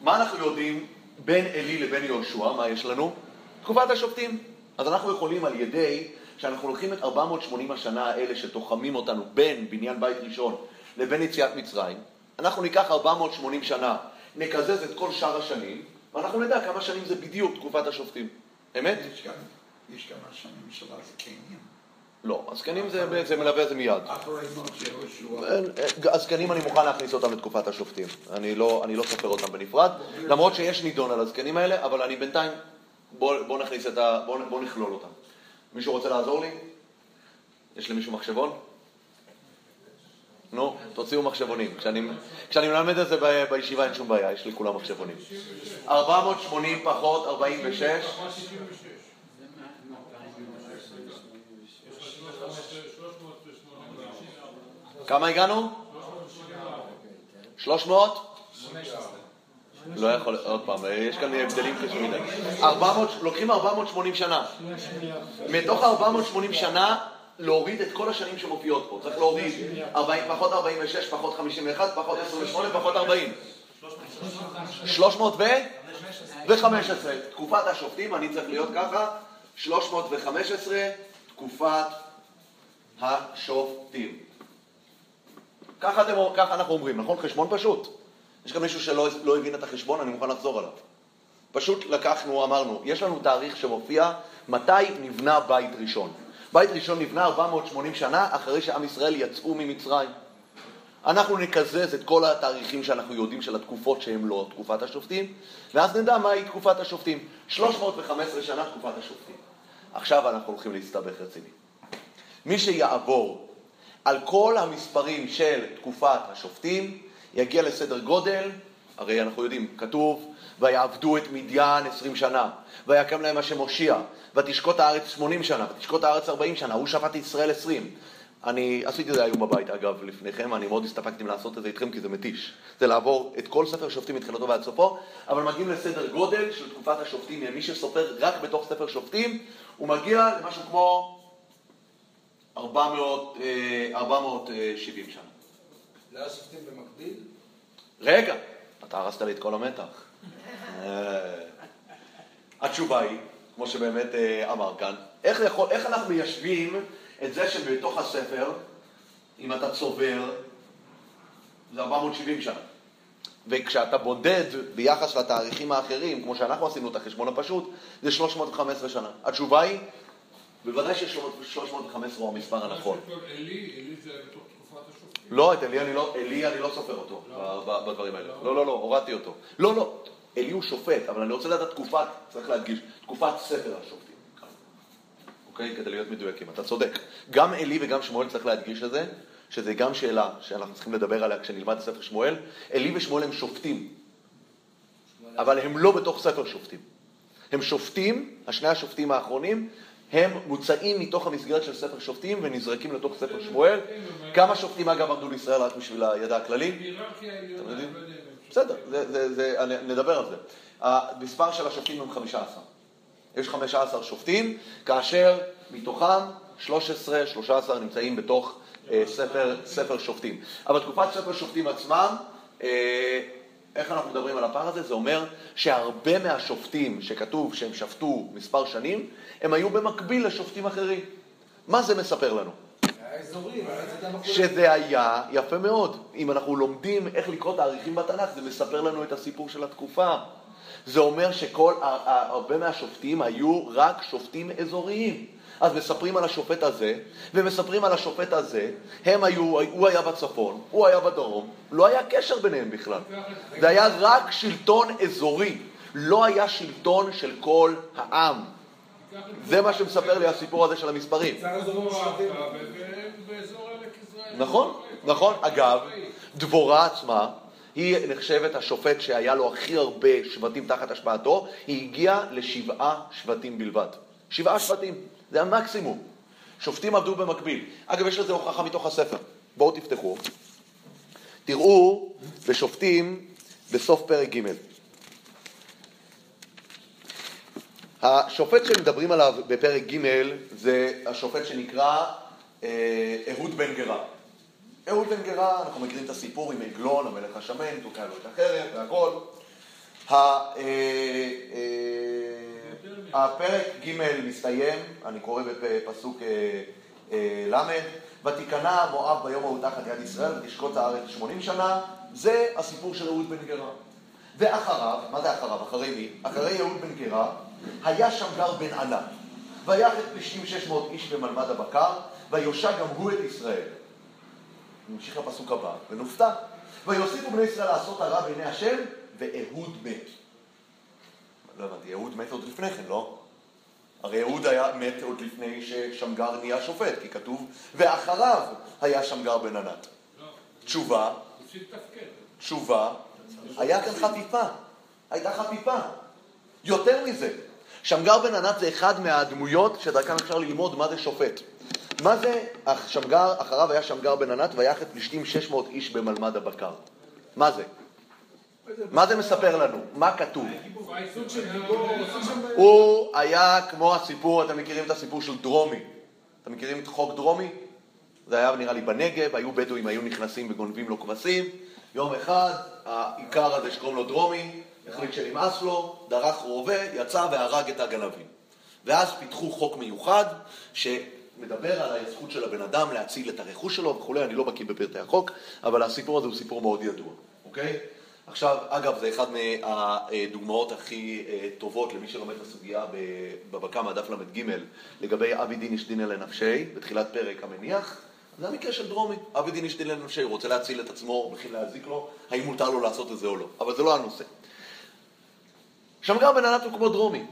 מה אנחנו יודעים בין עלי לבין יהושע, מה יש לנו? תקופת השופטים. אז אנחנו יכולים על ידי שאנחנו לוקחים את 480 השנה האלה שתוחמים אותנו בין בניין בית ראשון לבין יציאת מצרים, אנחנו ניקח 480 שנה, נקזז את כל שאר השנים, ואנחנו נדע כמה שנים זה בדיוק תקופת השופטים. אמת? יש גם, יש גם השנים של הזקנים. לא, הזקנים זה, זה מלווה את זה מיד. יהושע. הזקנים אני מוכן להכניס אותם לתקופת השופטים. אני לא, אני לא סופר אותם בנפרד, למרות שיש נידון על הזקנים האלה, אבל אני בינתיים, בוא, בוא נכניס את ה... בוא, בוא נכלול אותם. מישהו רוצה לעזור לי? יש למישהו מחשבון? נו, תוציאו מחשבונים. כשאני, כשאני מלמד את זה ב- בישיבה אין שום בעיה, יש לי כולם מחשבונים. 480 פחות 46, פחות 66. יש לך 384. כמה הגענו? 300? לא יכול, עוד פעם, יש כאן הבדלים קשים מדי. 400, לוקחים 480 שנה. מתוך 480 שנה, להוריד את כל השנים שמופיעות פה. צריך להוריד 40, פחות 46, פחות 51, פחות 28, פחות 40. 300 ו? ו-15. תקופת השופטים, אני צריך להיות ככה, 315, תקופת השופטים. ככה, אתם, ככה אנחנו אומרים, נכון? חשבון פשוט. יש גם מישהו שלא לא הבין את החשבון, אני מוכן לחזור עליו. פשוט לקחנו, אמרנו, יש לנו תאריך שמופיע מתי נבנה בית ראשון. בית ראשון נבנה 480 שנה אחרי שעם ישראל יצאו ממצרים. אנחנו נקזז את כל התאריכים שאנחנו יודעים של התקופות שהן לא תקופת השופטים, ואז נדע מהי תקופת השופטים. 315 שנה תקופת השופטים. עכשיו אנחנו הולכים להסתבך רציני. מי שיעבור על כל המספרים של תקופת השופטים, יגיע לסדר גודל, הרי אנחנו יודעים, כתוב, ויעבדו את מדיין עשרים שנה, ויקם להם השם הושיע, ותשקוט הארץ שמונים שנה, ותשקוט הארץ ארבעים שנה, הוא שפט ישראל עשרים. אני עשיתי את זה היום בבית, אגב, לפניכם, אני מאוד הסתפקתי לעשות את זה איתכם כי זה מתיש. זה לעבור את כל ספר שופטים מתחילתו ועד סופו, אבל מגיעים לסדר גודל של תקופת השופטים, מי שסופר רק בתוך ספר שופטים, הוא מגיע למשהו כמו 400, אה, 470 שנה. לא השופטים במקביל? רגע, אתה הרסת לי את כל המתח. אה, התשובה היא, כמו שבאמת אה, אמר כאן, איך, יכול, איך אנחנו מיישבים את זה שבתוך הספר, אם אתה צובר, זה 470 שנה. וכשאתה בודד ביחס לתאריכים האחרים, כמו שאנחנו עשינו את החשבון הפשוט, זה 315 שנה. התשובה היא, בוודאי ש-315 הוא המספר הנכון. אלי, אלי זה היה בתוך תקופת השופטים. לא, את אלי אני לא, אלי אני לא סופר אותו ב- בדברים האלה. לא, לא, לא, הורדתי אותו. לא, לא, אלי הוא שופט, אבל אני רוצה לדעת תקופת, צריך להדגיש, תקופת ספר השופטים. אוקיי? כדי להיות מדויקים. אתה צודק. גם אלי וגם שמואל צריך להדגיש את זה, שזה גם שאלה שאנחנו צריכים לדבר עליה כשנלמד את ספר שמואל. אלי ושמואל הם שופטים, אבל הם לא בתוך ספר שופטים. הם שופטים, השני השופטים האחרונים, הם מוצאים מתוך המסגרת של ספר שופטים ונזרקים לתוך ספר שמואל. כמה שופטים אגב עמדו לישראל רק בשביל הידע הכללי? העליונה, אתם יודעים? לא בסדר, נדבר על זה. המספר של השופטים הם 15. יש 15 שופטים, כאשר מתוכם 13, 13 נמצאים בתוך אה, ספר, ספר שופטים. אבל תקופת ספר שופטים עצמם, אה, איך אנחנו מדברים על הפער הזה? זה אומר שהרבה מהשופטים שכתוב שהם שפטו מספר שנים, הם היו במקביל לשופטים אחרים. מה זה מספר לנו? שזה היה יפה מאוד. אם אנחנו לומדים איך לקרוא תאריכים בתנ"ך, זה מספר לנו את הסיפור של התקופה. זה אומר שכל, הרבה מהשופטים היו רק שופטים אזוריים. אז מספרים על השופט הזה, ומספרים על השופט הזה, הם היו, הוא היה בצפון, הוא היה בדרום, לא היה קשר ביניהם בכלל. זה היה רק שלטון אזורי, לא היה שלטון של כל העם. זה מה שמספר לי הסיפור הזה של המספרים. יזרעאל. נכון, נכון. אגב, דבורה עצמה, היא נחשבת השופט שהיה לו הכי הרבה שבטים תחת השפעתו, היא הגיעה לשבעה שבטים בלבד. שבעה שבטים, זה המקסימום. שופטים עבדו במקביל. אגב, יש לזה הוכחה מתוך הספר. בואו תפתחו. תראו בשופטים בסוף פרק ג'. השופט שמדברים עליו בפרק ג' זה השופט שנקרא אה, אהוד בן גרה. אהוד בן גרה, אנחנו מכירים את הסיפור עם עגלון, המלך השמן, תוקע לו את החרב והכל. הפרק ג' מסתיים, אני קורא בפסוק אה, אה, ל', ותיכנע מואב ביום ההוא תחת יד ישראל ותשקוט הארץ שמונים שנה, זה הסיפור של אהוד בן גרה. ואחריו, מה זה אחריו? אחרי מי? אחרי אהוד בן גרה, היה שמגר בן ענת. ויח את פלישתים שש מאות איש במלמד הבקר, ויושע גם הוא את ישראל. נמשיך לפסוק הבא, ונופתע. ויוסיפו בני ישראל לעשות הרע בעיני השם, ואהוד מת. לא הבנתי, אהוד מת עוד לפני כן, לא? הרי אהוד היה מת עוד לפני ששמגר נהיה שופט, כי כתוב, ואחריו היה שמגר בן ענת. תשובה, הפסיק לתפקד. תשובה, היה כאן חפיפה. הייתה חפיפה. יותר מזה, שמגר בן ענת זה אחד מהדמויות שדרכן אפשר ללמוד מה זה שופט. מה זה שמגר, אחריו היה שמגר בן ענת ויח את פלישתים 600 איש במלמד הבקר. מה זה? מה זה מספר לנו? מה כתוב? הוא היה כמו הסיפור, אתם מכירים את הסיפור של דרומי. אתם מכירים את חוק דרומי? זה היה נראה לי בנגב, היו בדואים, היו נכנסים וגונבים לו כבשים. יום אחד, האיכר הזה שקוראים לו דרומי, החליט שנמאס לו, דרך רובה, יצא והרג את הגנבים. ואז פיתחו חוק מיוחד, שמדבר על הזכות של הבן אדם להציל את הרכוש שלו וכולי, אני לא בקיא בפרטי החוק, אבל הסיפור הזה הוא סיפור מאוד ידוע, אוקיי? עכשיו, אגב, זה אחד מהדוגמאות הכי אה, טובות למי שלומד את הסוגיה בבבא מהדף ל"ג לגבי אבי דין איש דינא לנפשי, בתחילת פרק המניח, זה המקרה של דרומי. אבי דין איש דינא לנפשי, הוא רוצה להציל את עצמו, הולכים להזיק לו, האם מותר לו לעשות את זה או לא. אבל זה לא הנושא. שמגר בן ענת הוא כמו דרומי.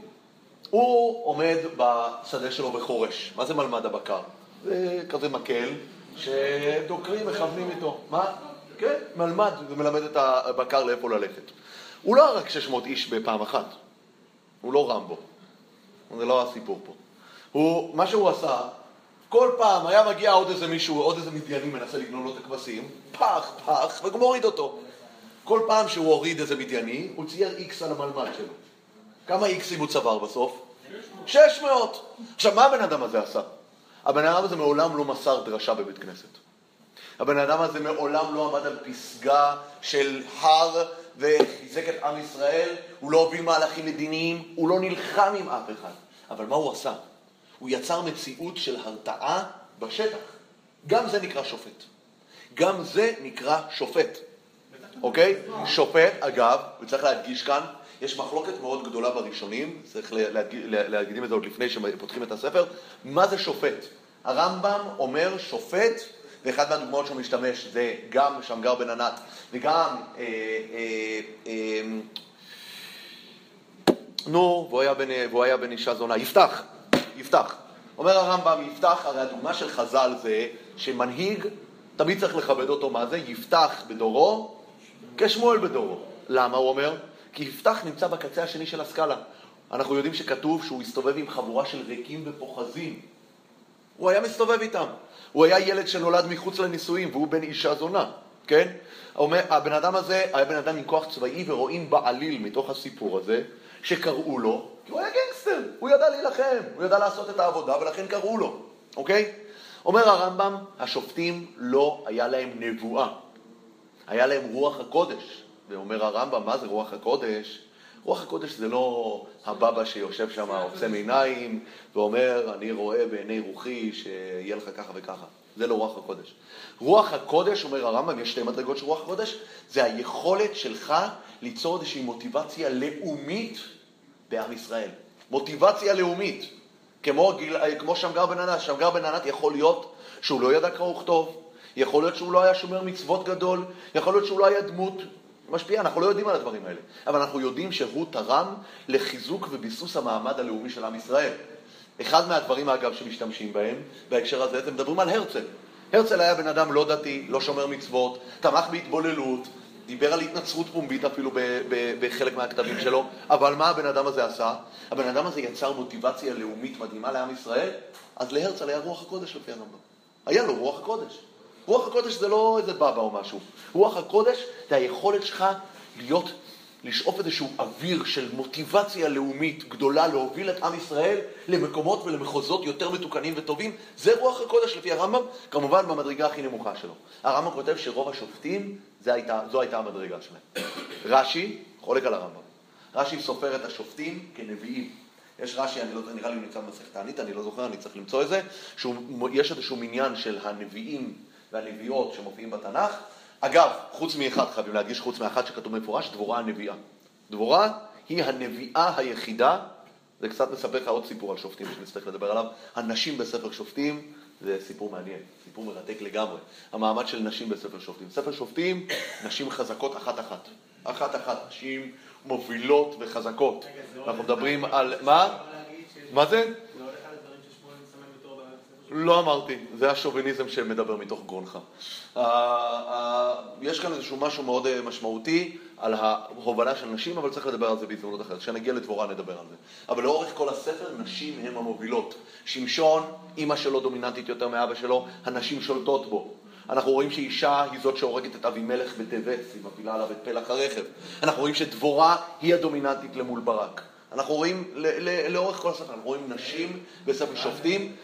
הוא עומד בשדה שלו בחורש. מה זה מלמד הבקר? זה כזה מקל שדוקרים, מכוונים איתו. מה? כן, מלמד, זה מלמד את הבקר לאיפה ללכת. הוא לא הרג 600 איש בפעם אחת. הוא לא רמבו. זה לא הסיפור פה. הוא, מה שהוא עשה, כל פעם היה מגיע עוד איזה מישהו, עוד איזה מדייני מנסה לגנוב לו את הכבשים, פח, פח, ומוריד אותו. כל פעם שהוא הוריד איזה מדייני, הוא צייר איקס על המלמד שלו. כמה איקסים הוא צבר בסוף? 600. עכשיו, מה הבן אדם הזה עשה? הבן אדם הזה מעולם לא מסר דרשה בבית כנסת. הבן אדם הזה מעולם לא עמד על פסגה של הר וחיזק את עם ישראל, הוא לא הוביל מהלכים מדיניים, הוא לא נלחם עם אף אחד. אבל מה הוא עשה? הוא יצר מציאות של הרתעה בשטח. גם זה נקרא שופט. גם זה נקרא שופט. אוקיי? שופט, אגב, וצריך להדגיש כאן, יש מחלוקת מאוד גדולה בראשונים, צריך להקדים את זה עוד לפני שפותחים את הספר, מה זה שופט? הרמב"ם אומר שופט, ואחד מהדוגמאות שהוא משתמש זה גם שמגר בן ענת וגם, אה, אה, אה, נו, והוא היה בן, והוא היה בן אישה זונה, יפתח, יפתח. אומר הרמב"ם, יפתח, הרי הדוגמה של חז"ל זה שמנהיג, תמיד צריך לכבד אותו, מה זה? יפתח בדורו כשמואל בדורו. למה הוא אומר? כי יפתח נמצא בקצה השני של הסקאלה. אנחנו יודעים שכתוב שהוא הסתובב עם חבורה של ריקים ופוחזים. הוא היה מסתובב איתם. הוא היה ילד שנולד מחוץ לנישואים, והוא בן אישה זונה, כן? אומר, הבן אדם הזה היה בן אדם עם כוח צבאי, ורואים בעליל מתוך הסיפור הזה, שקראו לו, כי הוא היה גנגסטר, הוא ידע להילחם, הוא ידע לעשות את העבודה, ולכן קראו לו, אוקיי? אומר הרמב"ם, השופטים לא היה להם נבואה, היה להם רוח הקודש. ואומר הרמב"ם, מה זה רוח הקודש? רוח הקודש זה לא הבבא שיושב שם, עוצם עיניים, ואומר, אני רואה בעיני רוחי שיהיה לך ככה וככה. זה לא רוח הקודש. רוח הקודש, אומר הרמב"ם, יש שתי מדרגות של רוח הקודש, זה היכולת שלך ליצור איזושהי מוטיבציה לאומית בעם ישראל. מוטיבציה לאומית. כמו, גיל, כמו שמגר בן ענת. שמגר בן ענת יכול להיות שהוא לא ידע קרוא וכתוב, יכול להיות שהוא לא היה שומר מצוות גדול, יכול להיות שהוא לא היה דמות משפיעה, אנחנו לא יודעים על הדברים האלה, אבל אנחנו יודעים שהוא תרם לחיזוק וביסוס המעמד הלאומי של עם ישראל. אחד מהדברים, אגב, שמשתמשים בהם בהקשר הזה, אתם מדברים על הרצל. הרצל היה בן אדם לא דתי, לא שומר מצוות, תמך בהתבוללות, דיבר על התנצרות פומבית אפילו בחלק מהכתבים שלו, אבל מה הבן אדם הזה עשה? הבן אדם הזה יצר מוטיבציה לאומית מדהימה לעם ישראל, אז להרצל היה רוח הקודש לפי הרמב"ם. היה לו רוח הקודש. רוח הקודש זה לא איזה בבא או משהו. רוח הקודש זה היכולת שלך להיות לשאוף איזשהו אוויר של מוטיבציה לאומית גדולה להוביל את עם ישראל למקומות ולמחוזות יותר מתוקנים וטובים, זה רוח הקודש לפי הרמב"ם, כמובן במדרגה הכי נמוכה שלו. הרמב"ם כותב שרוב השופטים, הייתה, זו הייתה המדרגה שלהם. רש"י, חולק על הרמב"ם, רש"י סופר את השופטים כנביאים. יש רש"י, אני לא, נראה לי הוא נמצא במסכת תענית, אני לא זוכר, אני צריך למצוא את זה, שיש איזשהו מניין של הנביאים והנביאות שמופיעים בתנ"ך. אגב, חוץ מאחד, חייבים להדגיש חוץ מאחד שכתוב במפורש, דבורה הנביאה. דבורה היא הנביאה היחידה, זה קצת מספר לך עוד סיפור על שופטים שנצטרך לדבר עליו. הנשים בספר שופטים זה סיפור מעניין, סיפור מרתק לגמרי. המעמד של נשים בספר שופטים. ספר שופטים, נשים חזקות אחת-אחת. אחת-אחת, נשים מובילות וחזקות. אנחנו מדברים על... מה? מה זה? לא אמרתי, זה השוביניזם שמדבר מתוך גרונך. יש כאן איזשהו משהו מאוד אה, משמעותי על ההובלה של נשים, אבל צריך לדבר על זה בהזדמנות אחרת. כשנגיע לדבורה נדבר על זה. אבל לאורך כל הספר, נשים הן המובילות. שמשון, אימא שלו דומיננטית יותר מאבא שלו, הנשים שולטות בו. אנחנו רואים שאישה היא זאת שהורגת את אבימלך בטבת, היא מפילה עליו את פלח הרכב. אנחנו רואים שדבורה היא הדומיננטית למול ברק. אנחנו רואים לאורך כל הספר, אנחנו רואים נשים בספר שופטים.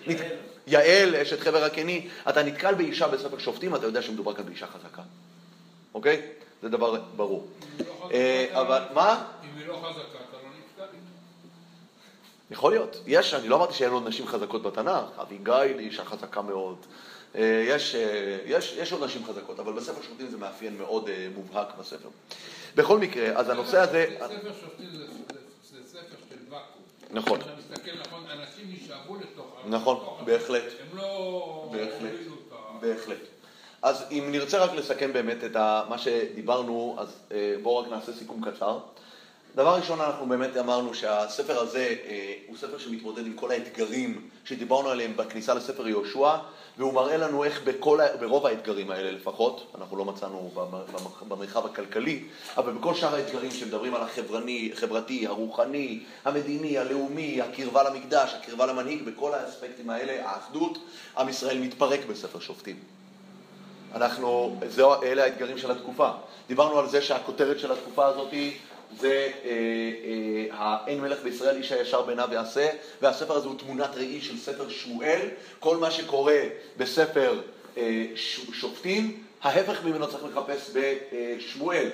יעל, אשת חבר הקני, אתה נתקל באישה בספר שופטים, אתה יודע שמדובר כאן באישה חזקה. אוקיי? זה דבר ברור. אה, אבל מה? אם היא לא חזקה, אתה לא נתקל יכול להיות. יש, אני לא אמרתי שאין עוד נשים חזקות בתנ"ך. אביגיל היא אישה חזקה מאוד. אה, יש, אה, יש, יש עוד נשים חזקות, אבל בספר שופטים זה מאפיין מאוד מובהק בספר. בכל מקרה, אז הנושא הזה... ספר שופטים זה. נכון. אתה מסתכל נכון, אנשים נשאבו לתוך... נכון, בהחלט. הם לא... בהחלט, בהחלט. אז אם נרצה רק לסכם באמת את מה שדיברנו, אז אה, בואו רק נעשה סיכום קצר. דבר ראשון, אנחנו באמת אמרנו שהספר הזה אה, הוא ספר שמתמודד עם כל האתגרים שדיברנו עליהם בכניסה לספר יהושע, והוא מראה לנו איך בכל, ברוב האתגרים האלה לפחות, אנחנו לא מצאנו במרחב הכלכלי, אבל בכל שאר האתגרים שמדברים על החברני, החברתי, הרוחני, המדיני, הלאומי, הקרבה למקדש, הקרבה למנהיג, בכל האספקטים האלה, האחדות, עם ישראל מתפרק בספר שופטים. אנחנו, זה, אלה האתגרים של התקופה. דיברנו על זה שהכותרת של התקופה הזאת היא זה אה, אה, האין מלך בישראל, איש הישר בעיניו יעשה, והספר הזה הוא תמונת ראי של ספר שמואל. כל מה שקורה בספר אה, שופטים, ההפך ממנו צריך לחפש בשמואל.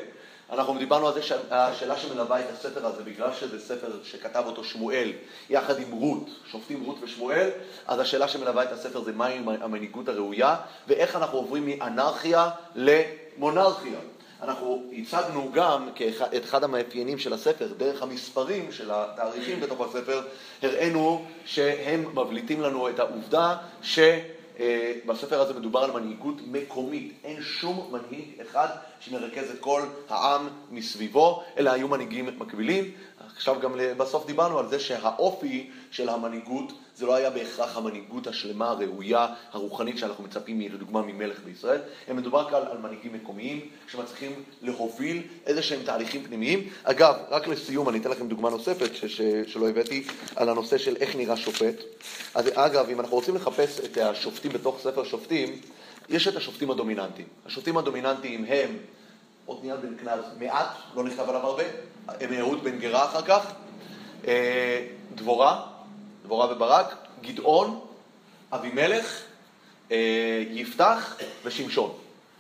אנחנו דיברנו על זה שהשאלה שמלווה את הספר הזה, בגלל שזה ספר שכתב אותו שמואל יחד עם רות, שופטים רות ושמואל, אז השאלה שמלווה את הספר זה מהי המנהיגות הראויה ואיך אנחנו עוברים מאנרכיה למונרכיה. אנחנו הצגנו גם את אחד המאפיינים של הספר, דרך המספרים של התאריכים בתוך הספר, הראינו שהם מבליטים לנו את העובדה שבספר הזה מדובר על מנהיגות מקומית. אין שום מנהיג אחד שמרכז את כל העם מסביבו, אלא היו מנהיגים מקבילים. עכשיו גם בסוף דיברנו על זה שהאופי של המנהיגות זה לא היה בהכרח המנהיגות השלמה, הראויה, הרוחנית שאנחנו מצפים, לדוגמה, ממלך בישראל, מדובר כאן על מנהיגים מקומיים שמצליחים להוביל איזה שהם תהליכים פנימיים. אגב, רק לסיום, אני אתן לכם דוגמה נוספת ש- ש- שלא הבאתי על הנושא של איך נראה שופט. אז אגב, אם אנחנו רוצים לחפש את השופטים בתוך ספר שופטים, יש את השופטים הדומיננטיים. השופטים הדומיננטיים הם עתניאל בן כנז מעט, לא נכתב עליו הרבה, אהוד בן גרה אחר כך, אה, דבורה, דבורה וברק, גדעון, אבימלך, אה, יפתח ושמשון.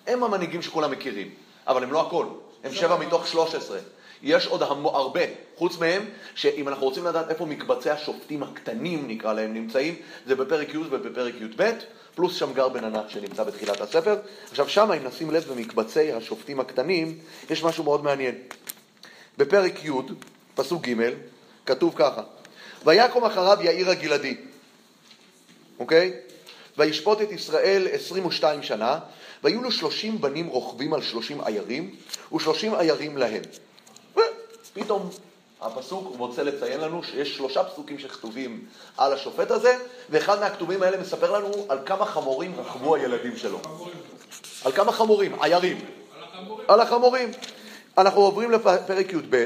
הם המנהיגים שכולם מכירים, אבל הם לא הכל, הם שבע מתוך שלוש עשרה. יש עוד הרבה, חוץ מהם, שאם אנחנו רוצים לדעת איפה מקבצי השופטים הקטנים, נקרא להם, נמצאים, זה בפרק י' ובפרק י"ב, פלוס שמגר בן ענת שנמצא בתחילת הספר. עכשיו שמה, אם נשים לב במקבצי השופטים הקטנים, יש משהו מאוד מעניין. בפרק י', פסוק ג', כתוב ככה: ויקום אחריו יאיר הגלעדי, אוקיי? וישפוט את ישראל עשרים ושתיים שנה, והיו לו שלושים בנים רוכבים על שלושים עיירים, ושלושים עיירים להם. ופתאום הפסוק רוצה לציין לנו שיש שלושה פסוקים שכתובים על השופט הזה, ואחד מהכתובים האלה מספר לנו על כמה חמורים רכבו הילדים שלו. על כמה חמורים, עיירים. על החמורים. אנחנו עוברים לפרק י"ב,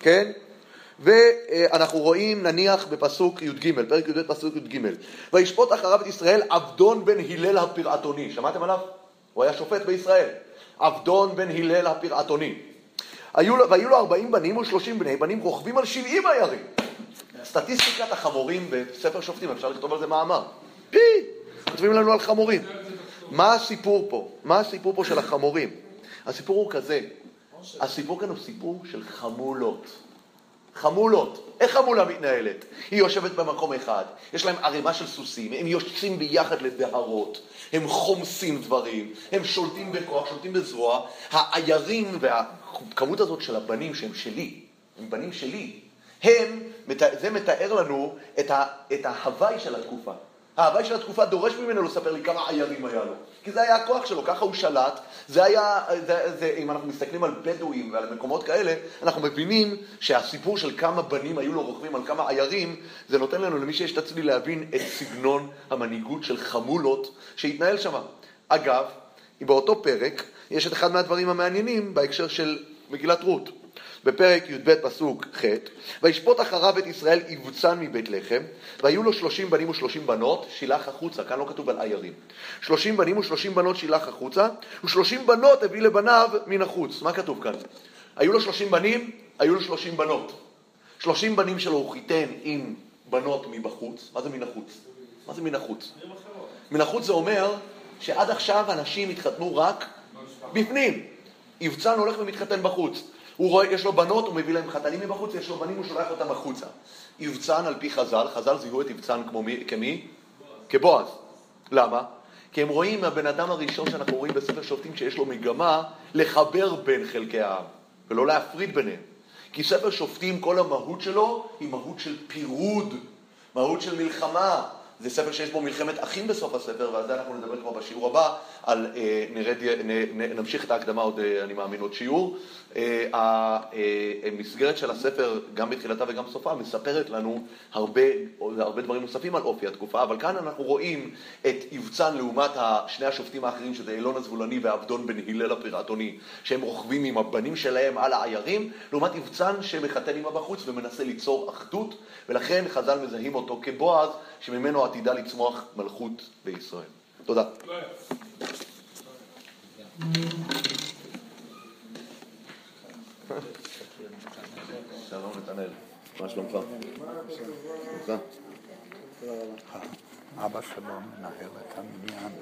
כן? ואנחנו רואים נניח בפסוק י"ג, פרק י"ב פסוק י"ג, וישפוט אחריו את ישראל עבדון בן הלל הפרעתוני, שמעתם עליו? הוא היה שופט בישראל. עבדון בן הלל הפרעתוני. והיו לו 40 בנים ושלושים בני בנים רוכבים על 70 עיירים. סטטיסטיקת החמורים בספר שופטים, אפשר לכתוב על זה מאמר. פי! כותבים לנו על חמורים. מה הסיפור פה? מה הסיפור פה של החמורים? הסיפור הוא כזה, הסיפור כאן הוא סיפור של חמולות. חמולות. איך חמולה מתנהלת? היא יושבת במקום אחד, יש להם ערימה של סוסים, הם יוצאים ביחד לדהרות, הם חומסים דברים, הם שולטים בכוח, שולטים בזרוע. העיירים והכמות הזאת של הבנים שהם שלי, הם בנים שלי, הם, זה מתאר לנו את, ההוואי של התקופה. ההוואי של התקופה דורש ממנו לספר לי כמה עיירים היה לו. כי זה היה הכוח שלו, ככה הוא שלט. זה היה, זה, זה, אם אנחנו מסתכלים על בדואים ועל מקומות כאלה, אנחנו מבינים שהסיפור של כמה בנים היו לו רוכבים על כמה עיירים, זה נותן לנו, למי שיש את הצלי, להבין את סגנון המנהיגות של חמולות שהתנהל שם. אגב, באותו פרק יש את אחד מהדברים המעניינים בהקשר של מגילת רות. בפרק י"ב פסוק ח' וישפוט אחריו את ישראל יבוצן מבית לחם והיו לו שלושים בנים ושלושים בנות שילח החוצה, כאן לא כתוב על עיירים. שלושים בנים ושלושים בנות שילח החוצה ושלושים בנות הביא לבניו מן החוץ. מה כתוב כאן? היו לו שלושים בנים, היו לו שלושים בנות. שלושים בנים שלו הוא חיתן עם בנות מבחוץ. מה זה מן החוץ? מה זה מן החוץ? מן החוץ זה אומר שעד עכשיו אנשים התחתנו רק בפנים. יבצן הולך ומתחתן בחוץ הוא רואה, יש לו בנות, הוא מביא להם חתנים מבחוץ, יש לו בנים, הוא שולח אותם החוצה. יבצן על פי חז"ל, חז"ל זיהו את יבצן כמו מי, כמי? כבועז. למה? כי הם רואים מהבן אדם הראשון שאנחנו רואים בספר שופטים שיש לו מגמה לחבר בין חלקי העם, ולא להפריד ביניהם. כי ספר שופטים, כל המהות שלו היא מהות של פירוד, מהות של מלחמה, זה ספר שיש בו מלחמת אחים בסוף הספר, ועל זה אנחנו נדבר כבר בשיעור הבא, על, אה, נרד, נ, נ, נמשיך את ההקדמה עוד, אה, אני מאמין, עוד שיעור. אה, המסגרת של הספר, גם בתחילתה וגם בסופה, מספרת לנו הרבה, הרבה דברים נוספים על אופי התקופה, אבל כאן אנחנו רואים את יבצן לעומת שני השופטים האחרים, שזה אילון הזבולני ועבדון בן הלל הפירטוני, שהם רוכבים עם הבנים שלהם על העיירים, לעומת יבצן שמחתן עמה בחוץ ומנסה ליצור אחדות, ולכן חז"ל מזהים אותו כבועז, שממנו עתידה לצמוח מלכות בישראל. תודה. שלום נתנאל, מה שלומך? אבא שלו מנהל את המניין.